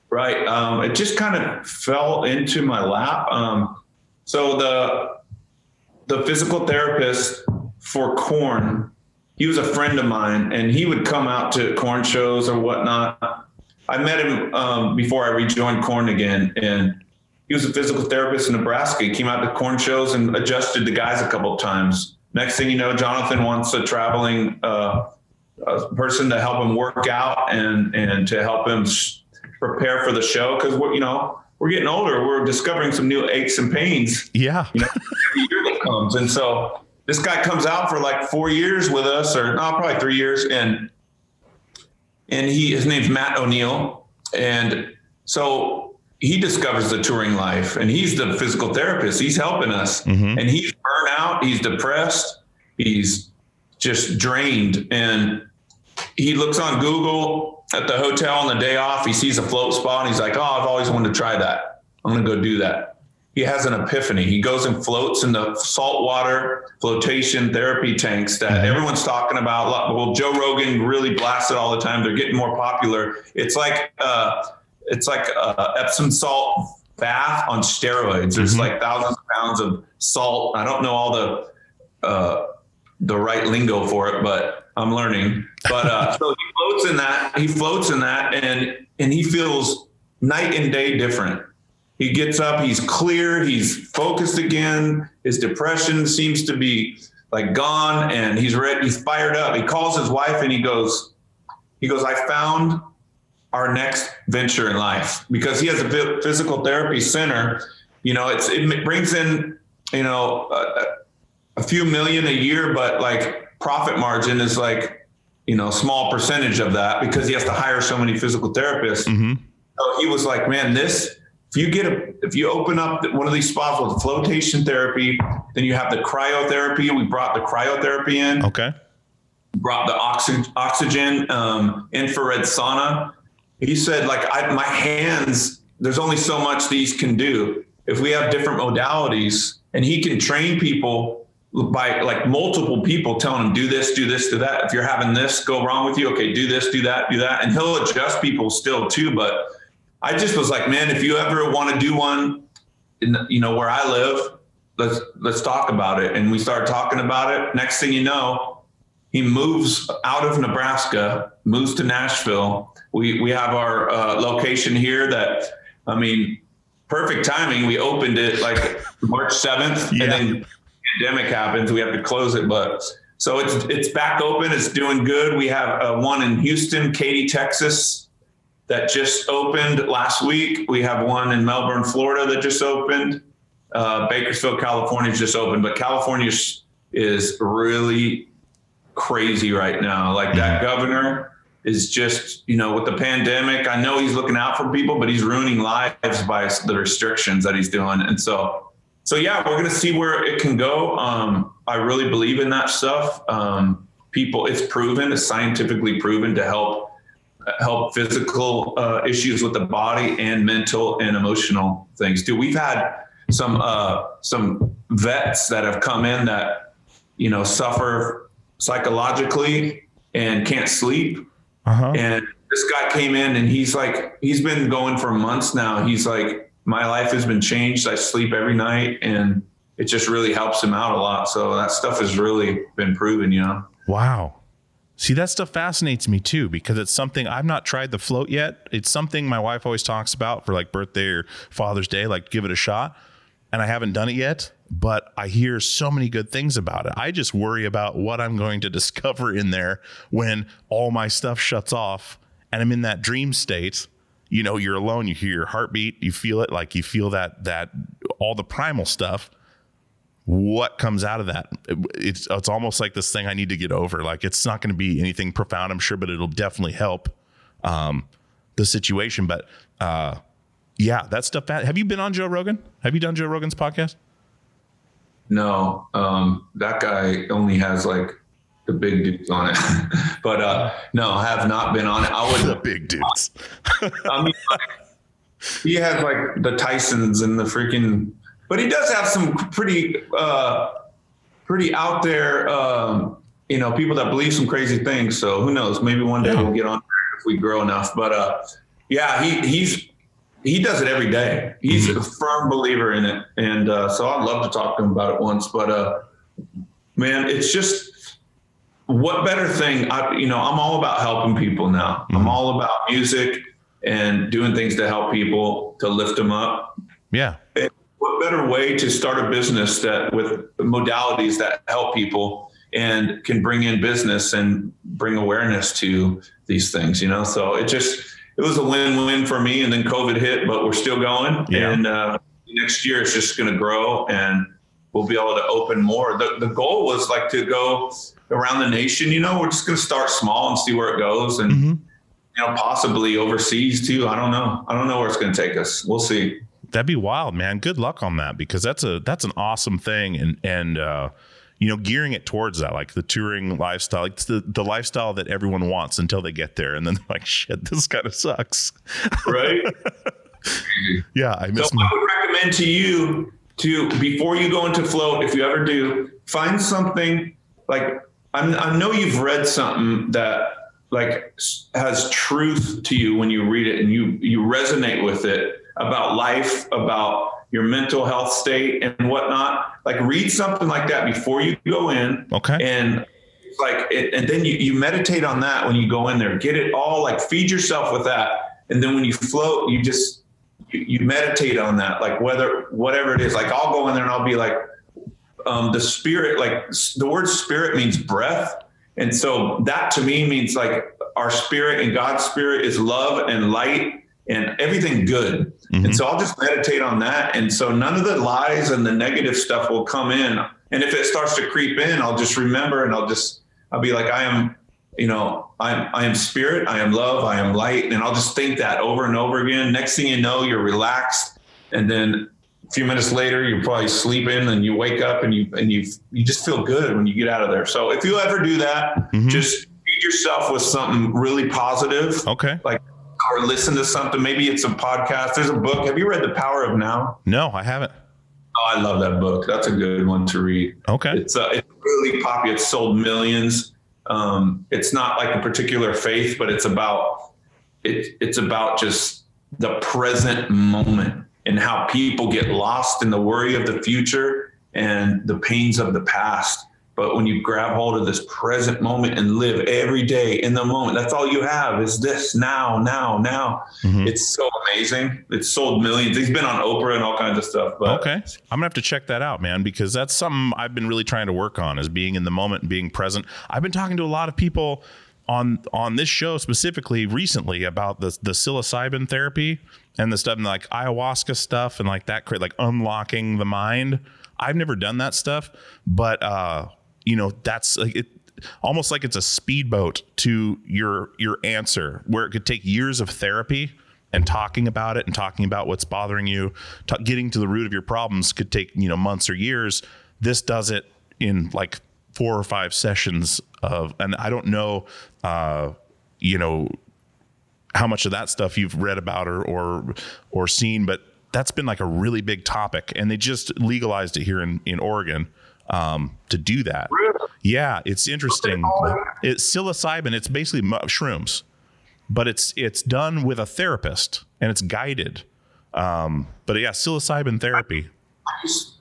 Right. Um, it just kind of fell into my lap. Um, so the the physical therapist for Korn, he was a friend of mine, and he would come out to Korn shows or whatnot. I met him um, before I rejoined Korn again, and he was a physical therapist in Nebraska. He came out to Korn shows and adjusted the guys a couple of times. Next thing you know, Jonathan wants a traveling uh, a person to help him work out and and to help him prepare for the show because we're you know we're getting older. We're discovering some new aches and pains. Yeah. You know, every year that comes, and so this guy comes out for like four years with us, or no, probably three years, and and he his name's Matt O'Neill, and so he discovers the touring life, and he's the physical therapist. He's helping us, and he's burnt out. He's depressed. He's just drained, and he looks on Google at the hotel on the day off. He sees a float spa, and he's like, "Oh, I've always wanted to try that. I'm going to go do that." He has an epiphany. He goes and floats in the saltwater flotation therapy tanks that everyone's talking about. Well, Joe Rogan really blasts it all the time. They're getting more popular. It's like uh, it's like uh, Epsom salt bath on steroids. There's like thousands of pounds of salt. I don't know all the uh, the right lingo for it, but I'm learning. But uh, so he floats in that. He floats in that, and and he feels night and day different. He gets up. He's clear. He's focused again. His depression seems to be like gone, and he's ready. He's fired up. He calls his wife, and he goes, he goes, I found our next venture in life because he has a physical therapy center. You know, it's it brings in you know a, a few million a year, but like profit margin is like you know small percentage of that because he has to hire so many physical therapists. So he was like, man, this if you get a if you open up one of these spots with flotation therapy, then you have the cryotherapy. We brought the cryotherapy in Okay. brought the oxy- oxygen, um, infrared sauna. He said, like, I, my hands, there's only so much these can do. If we have different modalities, and he can train people by like multiple people telling him, do this, do this, do that. If you're having this go wrong with you, okay, do this, do that, do that. And he'll adjust people still too. But I just was like, man, if you ever want to do one, in, you know, where I live, let's let's talk about it. And we started talking about it. Next thing you know, he moves out of Nebraska, moves to Nashville. We we have our uh, location here. That I mean, perfect timing. We opened it like March seventh, and then the pandemic happens. We have to close it, but so it's it's back open. It's doing good. We have uh, one in Houston, Katy, Texas, that just opened last week. We have one in Melbourne, Florida, that just opened. Uh, Bakersfield, California just opened, but California is really crazy right now. Like that governor is just, you know, with the pandemic, I know he's looking out for people, but he's ruining lives by the restrictions that he's doing. And so, so yeah, we're going to see where it can go. Um, I really believe in that stuff. Um, people, it's proven, it's scientifically proven to help help physical uh, issues with the body and mental and emotional things. Dude, we've had some uh, some vets that have come in that you know suffer psychologically and can't sleep. Uh-huh. And this guy came in and he's like, he's been going for months now. He's like, my life has been changed. I sleep every night and it just really helps him out a lot. So that stuff has really been proven, you know? Wow. See, that stuff fascinates me too because it's something I've not tried the float yet. It's something my wife always talks about for like birthday or Father's Day, like give it a shot. And I haven't done it yet, but I hear so many good things about it. I just worry about what I'm going to discover in there when all my stuff shuts off and I'm in that dream state. You know, you're alone, you hear your heartbeat, you feel it, like you feel that that all the primal stuff. What comes out of that? It's it's almost like this thing i need to get over. Like it's not going to be anything profound i'm sure but it'll definitely help um the situation. But uh yeah that stuff have you been on joe rogan? Have you done joe rogan's podcast No, um, that guy only has like the big dudes on it. but uh, no, I have not been on it. I was The big dudes. I mean, like, he has like the Tysons and the freaking, but he does have some pretty, uh, pretty out there, um, you know, people that believe some crazy things. So who knows? Maybe one day Yeah. we'll get on there if we grow enough. But uh, yeah, he he's he does it every day. He's a firm believer in it, and uh, so I'd love to talk to him about it once. But uh, man, it's just what better thing? I, you know, I'm all about helping people now. I'm all about music and doing things to help people to lift them up. Yeah. What better way to start a business that with modalities that help people and can bring in business and bring awareness to these things, you know? So it just, it was a win-win for me. And then COVID hit, but we're still going. Yeah. And uh, next year it's just going to grow and we'll be able to open more. The, the goal was like to go around the nation, you know, we're just going to start small and see where it goes. And, Mm-hmm. you know, possibly overseas too. I don't know. I don't know where it's going to take us. We'll see. That'd be wild, man. Good luck on that because that's a that's an awesome thing and and uh you know gearing it towards that like the touring lifestyle like it's the the lifestyle that everyone wants until they get there and then they're like shit this kind of sucks. Right. Yeah, I So miss my I would recommend to you to before you go into float, if you ever do, find something like I'm, I know you've read something that like has truth to you when you read it and you you resonate with it about life, about your mental health state and whatnot. Like read something like that before you go in. Okay. And like it, and then you, you meditate on that when you go in there. Get it all like feed yourself with that. And then when you float, you just you, you meditate on that, like whether whatever it is. Like I'll go in there and I'll be like, um, the spirit, like the word spirit means breath, and so that to me means like our spirit and God's spirit is love and light and everything good. And mm-hmm. so I'll just meditate on that, and so none of the lies and the negative stuff will come in. And if it starts to creep in, I'll just remember and I'll just I'll be like, I am you know, I'm I am spirit, I am love, I am light, and I'll just think that over and over again. Next thing you know, you're relaxed, and then a few minutes later, you're probably sleeping, and you wake up, and you and you you just feel good when you get out of there. So if you ever do that, mm-hmm. just feed yourself with something really positive, Okay. like or listen to something. Maybe it's a podcast. There's a book. Have you read The Power of Now? No, I haven't. Oh, I love that book. That's a good one to read. Okay. It's uh, it's really popular. It's sold millions. Um, it's not like a particular faith, but it's about it, it's about just the present moment and how people get lost in the worry of the future and the pains of the past. But when you grab hold of this present moment and live every day in the moment, that's all you have is this now, now, now. Mhm. It's so amazing. It's sold millions. He's been on Oprah and all kinds of stuff. But Okay. I'm gonna have to check that out, man, because that's something I've been really trying to work on is being in the moment and being present. I've been talking to a lot of people on on this show specifically recently about the the psilocybin therapy and the stuff and like ayahuasca stuff and like that like unlocking the mind. I've never done that stuff, but uh, you know, that's like it almost like it's a speedboat to your your answer where it could take years of therapy and talking about it and talking about what's bothering you. Ta getting to the root of your problems could take you know months or years. This does it in like four or five sessions of and i don't know uh you know how much of that stuff you've read about or or or seen but that's been like a really big topic and they just legalized it here in in oregon um to do that yeah it's interesting it's psilocybin it's basically mu- shrooms but it's it's done with a therapist and it's guided. Um, but yeah, psilocybin therapy.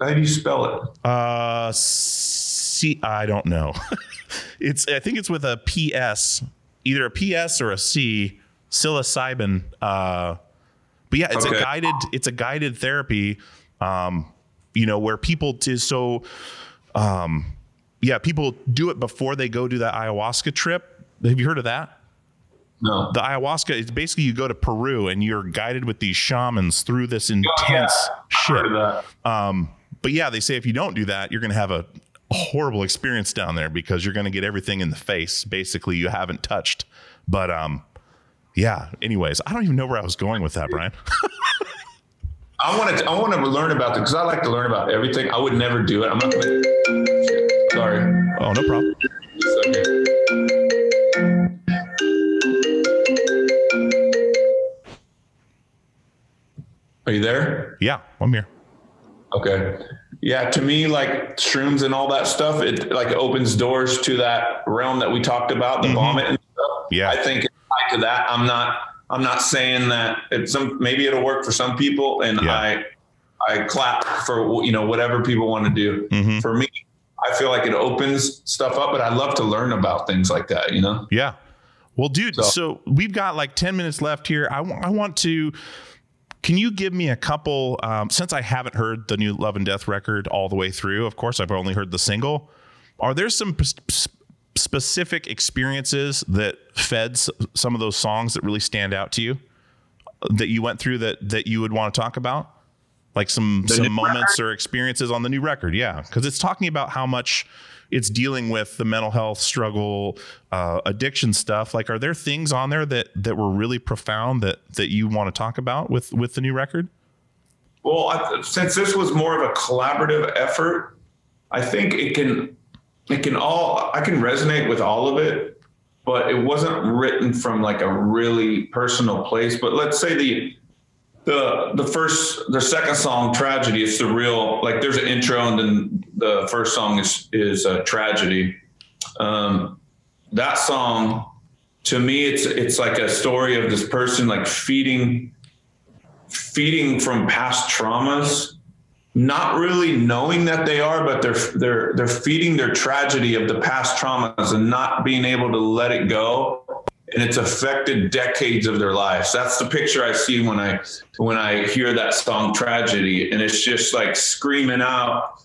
how do you spell it? Uh, C. I don't know. it's I think it's with a PS, either a PS or a C. Psilocybin. Uh, but yeah, it's a guided. It's a guided therapy. Um, you know where people to so. Um, yeah, people do it before they go do that ayahuasca trip. Have you heard of that? No. the ayahuasca is basically you go to peru and you're guided with these shamans through this intense shit Heard of that. um but yeah they say if you don't do that you're going to have a horrible experience down there because you're going to get everything in the face basically you haven't touched but um yeah anyways i don't even know where i was going with that brian I want to. I want to learn about it because I like to learn about everything. I would never do it. I'm not. Shit. Sorry. oh no problem. Are you there? Yeah, I'm here. Okay. Yeah, to me, like shrooms and all that stuff, it like opens doors to that realm that we talked about, the mm-hmm. vomit and stuff. Yeah. I think to that. I'm not I'm not saying that it's some maybe it'll work for some people and Yeah. I I clap for you know whatever people want to do. Mhm. For me, I feel like it opens stuff up, but I love to learn about things like that, you know? Yeah. Well, dude, so, So- we've got like 10 minutes left here. I wa- I want to. Can you give me a couple? Um, since I haven't heard the new Love and Death record all the way through, of course, I've only heard the single. Are there some p- s- specific experiences that fed s- some of those songs that really stand out to you that you went through that that you would want to talk about? Like some The some new moments or experiences on the new record, yeah, because it's talking about how much it's dealing with the mental health struggle, uh, addiction stuff. Like, are there things on there that that were really profound that that you want to talk about with with the new record? Well, I, since this was more of a collaborative effort, I think it can it can all I can resonate with all of it, but it wasn't written from like a really personal place. But let's say the the the first the second song tragedy it's the real like there's an intro and then the first song is is a tragedy um that song to me it's it's like a story of this person like feeding feeding from past traumas not really knowing that they are but they're they're they're feeding their tragedy of the past traumas and not being able to let it go. And it's affected decades of their lives. That's the picture i see when i when i hear that song tragedy. And it's just like screaming out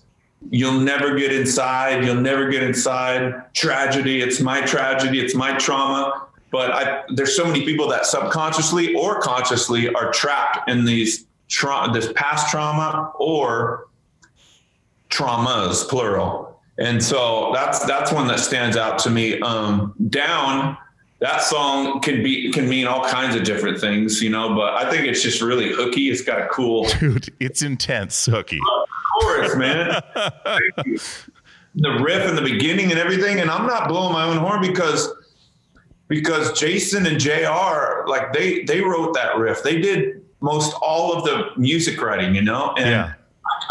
you'll never get inside. You'll never get inside. Tragedy. It's my tragedy. It's my trauma. But I, there's so many people that subconsciously or consciously are trapped in these tra- this past trauma or traumas plural. And so that's that's one that stands out to me. Um down that song can be can mean all kinds of different things you know but i think it's just really hooky. It's got a cool Dude, it's intense, Hooky. chorus man. The riff in the beginning and everything and i'm not blowing my own horn because because Jasen and jr like they they wrote that riff. They did most all of the music writing you know and Yeah.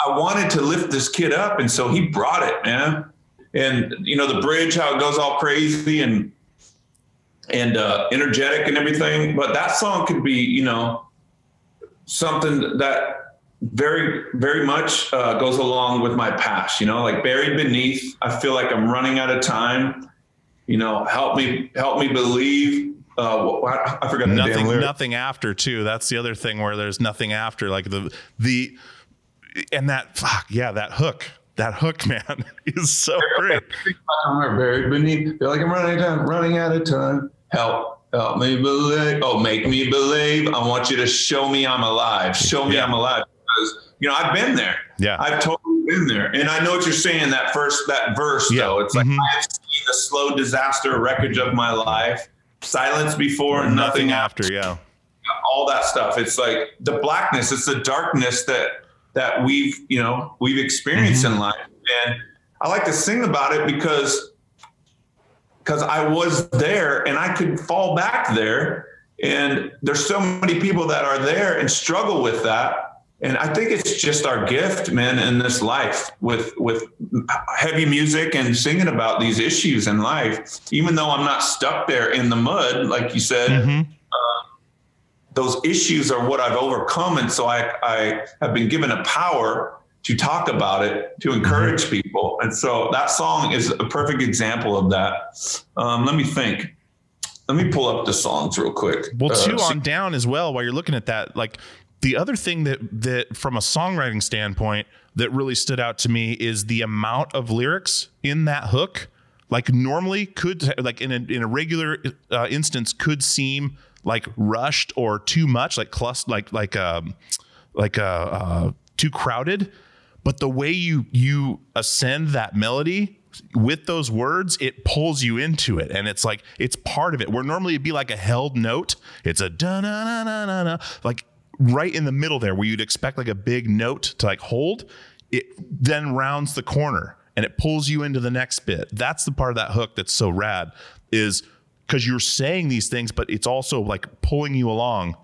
I wanted to lift this kid up, and so he brought it, man. And you know the bridge, how it goes all crazy and and uh, energetic and everything. But that song could be, you know, something that very, very much uh, goes along with my past. You know, like buried beneath. I feel like I'm running out of time. You know, help me, help me believe. Uh, I forgot the nothing nothing after too that's the other thing where there's nothing after like the the and that fuck yeah that hook that hook man is so great I'm buried beneath. Feel like I'm running out of time, running out of time. Help, help me believe. Oh, make me believe. I want you to show me I'm alive. Show me Yeah. I'm alive. Because you know I've been there. Yeah. I've totally been there, and I know what you're saying. That first, that verse, Yeah. though, it's like Mhm. I have seen the slow disaster wreckage of my life. Silence before, and nothing, nothing after after yeah all that stuff. It's like the blackness, it's the darkness that that we've you know we've experienced Mm-hmm. in life, and I like to sing about it because because I was there and I could fall back there, and there's so many people that are there and struggle with that. And I think it's just our gift, man, in this life with with heavy music and singing about these issues in life. Even though I'm not stuck there in the mud, like you said, Mhm. those issues are what I've overcome. And so I, I have been given a power to talk about it, to encourage people. And so that song is a perfect example of that. Um, let me think. Let me pull up the songs real quick. Well, Uh, two see- on down as well. While you're looking at that, like the other thing that that from a songwriting standpoint that really stood out to me is the amount of lyrics in that hook. Like normally could like in a in a regular uh, instance could seem like rushed or too much, like cluster, like like um like uh, uh too crowded. But the way you you ascend that melody with those words, it pulls you into it, and it's like it's part of it. Where normally it'd be like a held note, it's a da na na na na, like right in the middle there, where you'd expect like a big note to like hold. It then rounds the corner, and it pulls you into the next bit. That's the part of that hook that's so rad is because you're saying these things, but it's also like pulling you along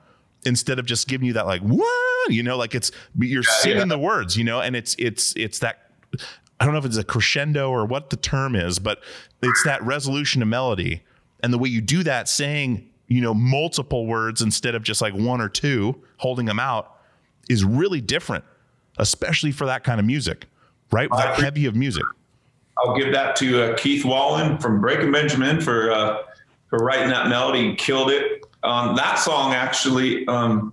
instead of just giving you that like what you know like it's you're singing yeah. the words you know and it's it's it's that i don't know if it's a crescendo or what the term is but it's that resolution to melody and the way you do that saying you know multiple words instead of just like one or two holding them out is really different especially for that kind of music right that heavy of music I'll give that to uh, Keith Wallen from Breaking Benjamin for uh, for writing that melody. Killed it. Um, that song actually, um,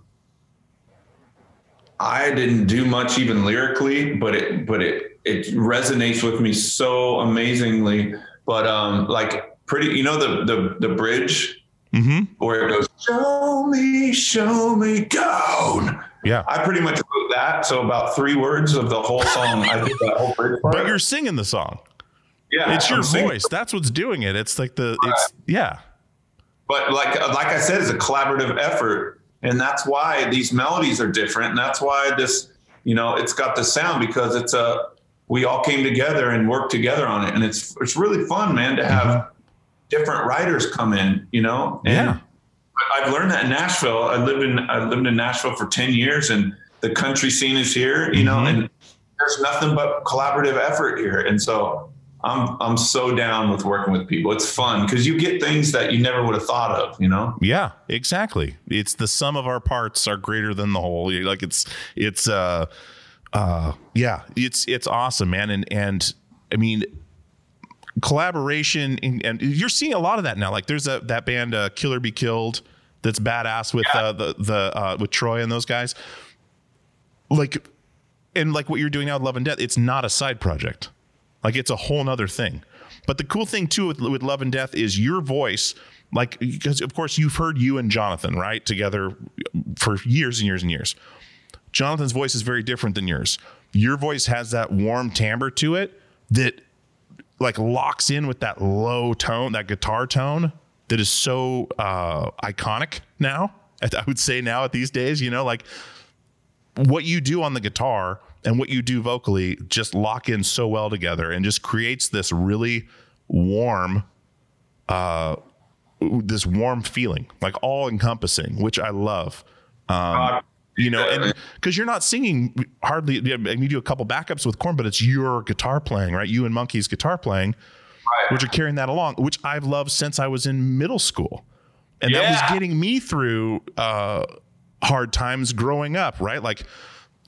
I didn't do much even lyrically, but it but it it resonates with me so amazingly. But um, like pretty, you know the the the bridge mm-hmm. where it goes, "Show me, show me down." yeah I pretty much wrote that. So about three words of the whole song. I did that whole bridge part. but you're singing the song yeah, it's your I'm singing. voice that's what's doing it it's like the it's yeah but like like I said, it's a collaborative effort, and that's why these melodies are different, and that's why this, you know, it's got the sound because it's a we all came together and worked together on it, and it's it's really fun, man, to have different writers come in, you know, and Yeah. I've learned that in Nashville. I lived in I lived in Nashville for ten years, and the country scene is here, you know, Mhm. and there's nothing but collaborative effort here, and so. I'm I'm so down with working with people. It's fun because you get things that you never would have thought of, you know. Yeah, exactly. It's the sum of our parts are greater than the whole. Like it's it's uh uh yeah, it's it's awesome, man. And and I mean collaboration and, and you're seeing a lot of that now. Like there's a that band uh, Killer Be Killed that's badass with uh, the the uh, with Troy and those guys. Like and like what you're doing now with Love and Death, it's not a side project. Like it's a whole nother thing. But the cool thing too with, with Love and Death is your voice, like because of course you've heard you and Jonathan right together for years and years and years. Jonathan's voice is very different than yours. Your voice has that warm timbre to it that like locks in with that low tone, that guitar tone that is so uh, iconic now. I would say now at these days, you know, like what you do on the guitar and what you do vocally just lock in so well together and just creates this really warm uh this warm feeling like all encompassing which i love um you know and because you're not singing hardly and you do a couple backups with Korn but it's your guitar playing right? You and Munky's guitar playing which are carrying that along which i've loved since i was in middle school. And that was getting me through uh hard times growing up right? Like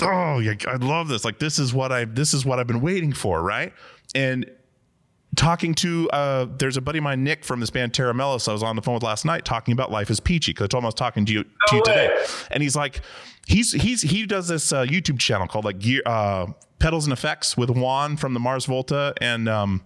oh yeah, i love this. Like this is what i this is what i've been waiting for right? And talking to uh there's a buddy of mine nick from this band Tera Melos i was on the phone with last night talking about life is peachy because i told him i was talking to you to you today. and he's like he's he's he does this uh, youtube channel called like gear uh pedals and effects with juan from the mars volta. And um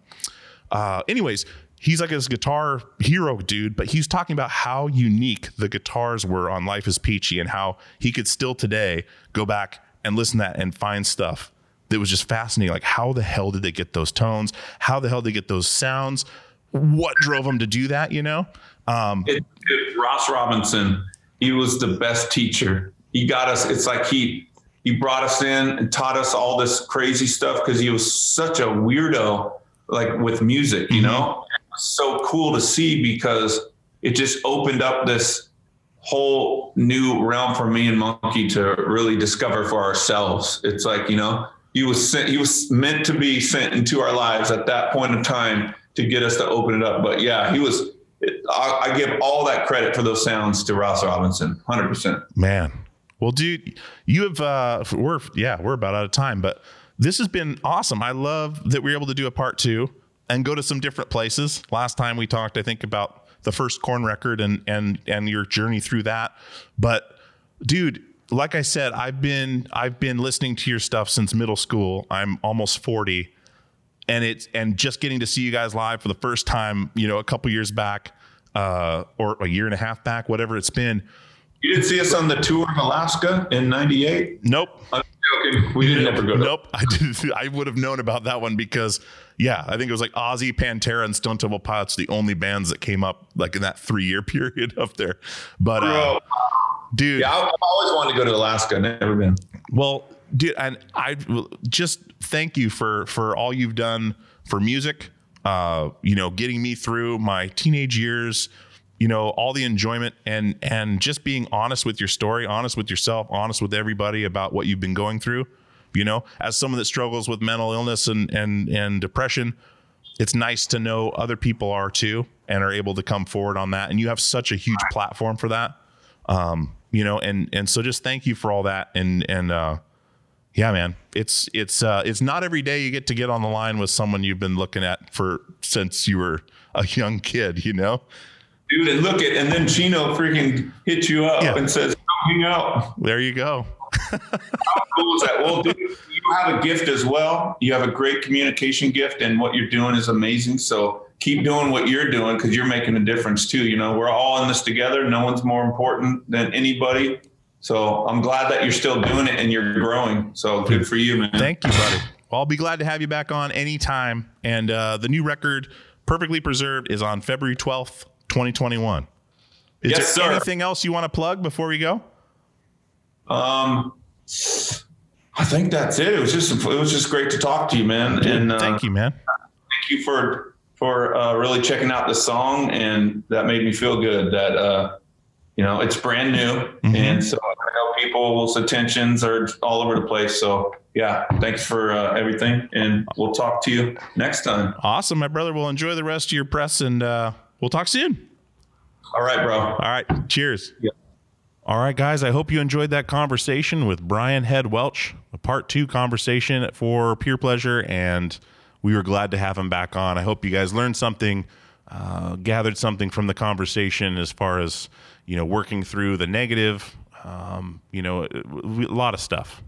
uh anyways he's like this guitar hero dude but he's talking about how unique the guitars were on life is peachy and how he could still today go back and listen to that and find stuff that was just fascinating. Like how the hell did they get those tones? How the hell did they get those sounds? What drove them to do that you know? Um it, it- Ross Robinson, he was the best teacher. He got us. It's like he he brought us in and taught us all this crazy stuff because he was such a weirdo, like with music. You mm-hmm. know, it was so cool to see because it just opened up this whole new realm for me and Munky to really discover for ourselves. It's like you know, he was sent. He was meant to be sent into our lives at that point in time to get us to open it up. But yeah, he was. I, I give all that credit for those sounds to Ross Robinson, hundred percent. Man. Well, dude, you have uh we're yeah, we're about out of time, but this has been awesome. I love that we are able to do a part 2 and go to some different places. Last time we talked I think about the first Korn record and and and your journey through that. But dude, like I said, I've been I've been listening to your stuff since middle school. I'm almost 40 and it's and just getting to see you guys live for the first time, you know, a couple years back, uh, or a year and a half back, whatever it's been. You didn't see us on the tour of Alaska in '98. Nope. I'm joking. We didn't ever go. To, Nope. I did. I would have known about that one because, yeah, I think it was like Ozzy, Pantera, and Stone Temple Pilots, the only bands that came up like in that three year period up there. But, uh, dude, yeah, I- I've always wanted to go to Alaska. Never been. well, dude, and I just thank you for for all you've done for music. Uh, you know, getting me through my teenage years. You know, all the enjoyment and and just being honest with your story, honest with yourself, honest with everybody about what you've been going through. You know, as someone that struggles with mental illness and and and depression, it's nice to know other people are too and are able to come forward on that. And you have such a huge platform for that. Um, you know, and and so just thank you for all that. And and uh, yeah, man, it's it's uh, it's not every day you get to get on the line with someone you've been looking at for since you were a young kid. You know, dude. And look at and then Chino freaking hits you up Yeah. and says, hang out." there you go. How cool is that? Well, dude, you have a gift as well. You have a great communication gift, and what you're doing is amazing. So keep doing what you're doing because you're making a difference too. You know, we're all in this together. No one's more important than anybody. So I'm glad that you're still doing it and you're growing. So good for you, man. Thank you, buddy. Well, I'll be glad to have you back on anytime. And uh, the new record, Perfectly Preserved, is on February 12th, 2021. Is Yes, there sir. anything else you want to plug before we go? Um, I think that's it. It was just it was just great to talk to you, man. And uh, Thank you, man. thank you for for uh, really checking out the song, and that made me feel good. That uh, you know it's brand new, and so I know people's attentions are all over the place. So yeah, thanks for uh, everything, and we'll talk to you next time. Awesome, my brother. We'll enjoy the rest of your press and uh, we'll talk soon. All right, bro. All right. Cheers. Yeah. All right, guys. I hope you enjoyed that conversation with Brian Head Welch, a part two conversation for peer pleasure. And we were glad to have him back on. I hope you guys learned something, uh, gathered something from the conversation as far as, you know, working through the negative, um, you know, a lot of stuff.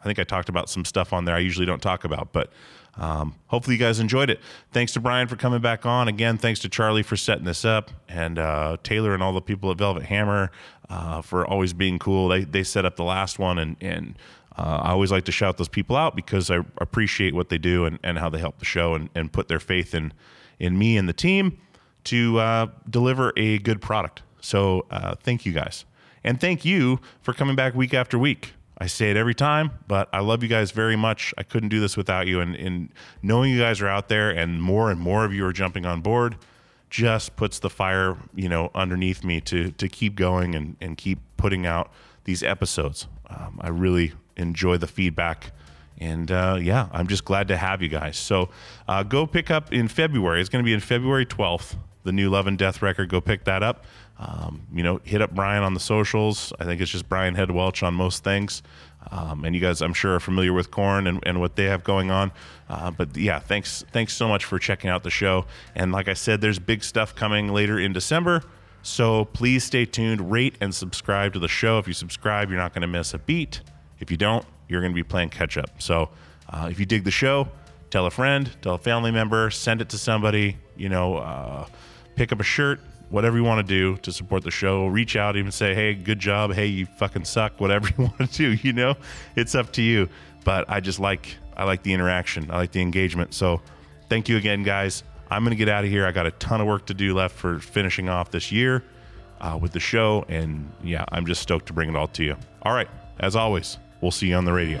I think I talked about some stuff on there I usually don't talk about, but um, hopefully you guys enjoyed it. Thanks to Brian for coming back on. Again, thanks to Charlie for setting this up, and uh, Taylor and all the people at Velvet Hammer uh, for always being cool. They they set up the last one, and and uh, I always like to shout those people out because I appreciate what they do and, and how they help the show and, and put their faith in in me and the team to uh, deliver a good product. So uh, thank you guys, and thank you for coming back week after week. I say it every time, but I love you guys very much. I couldn't do this without you. And, and knowing you guys are out there and more and more of you are jumping on board just puts the fire, you know, underneath me to to keep going and, and keep putting out these episodes. Um, I really enjoy the feedback. And uh, yeah, I'm just glad to have you guys. So uh, go pick up in February. It's going to be in February 12th, the new Love and Death record. Go pick that up. Um, you know, hit up Brian on the socials. I think it's just Brian Head Welch on most things. Um, and you guys, I'm sure, are familiar with Korn and, and what they have going on. Uh, but yeah, thanks, thanks so much for checking out the show. And like I said, there's big stuff coming later in December. So please stay tuned, rate and subscribe to the show. If you subscribe, you're not going to miss a beat. If you don't, you're going to be playing catch up. So uh, if you dig the show, tell a friend, tell a family member, send it to somebody. You know, uh, pick up a shirt, whatever you want to do to support the show. Reach out, even say, hey, good job. Hey, you fucking suck. Whatever you want to do, you know, it's up to you. But I just like I like the interaction. I like the engagement. So thank you again, guys. I'm gonna get out of here. I got a ton of work to do left for finishing off this year uh, with the show, and yeah, I'm just stoked to bring it all to you. All right, as always, we'll see you on the radio.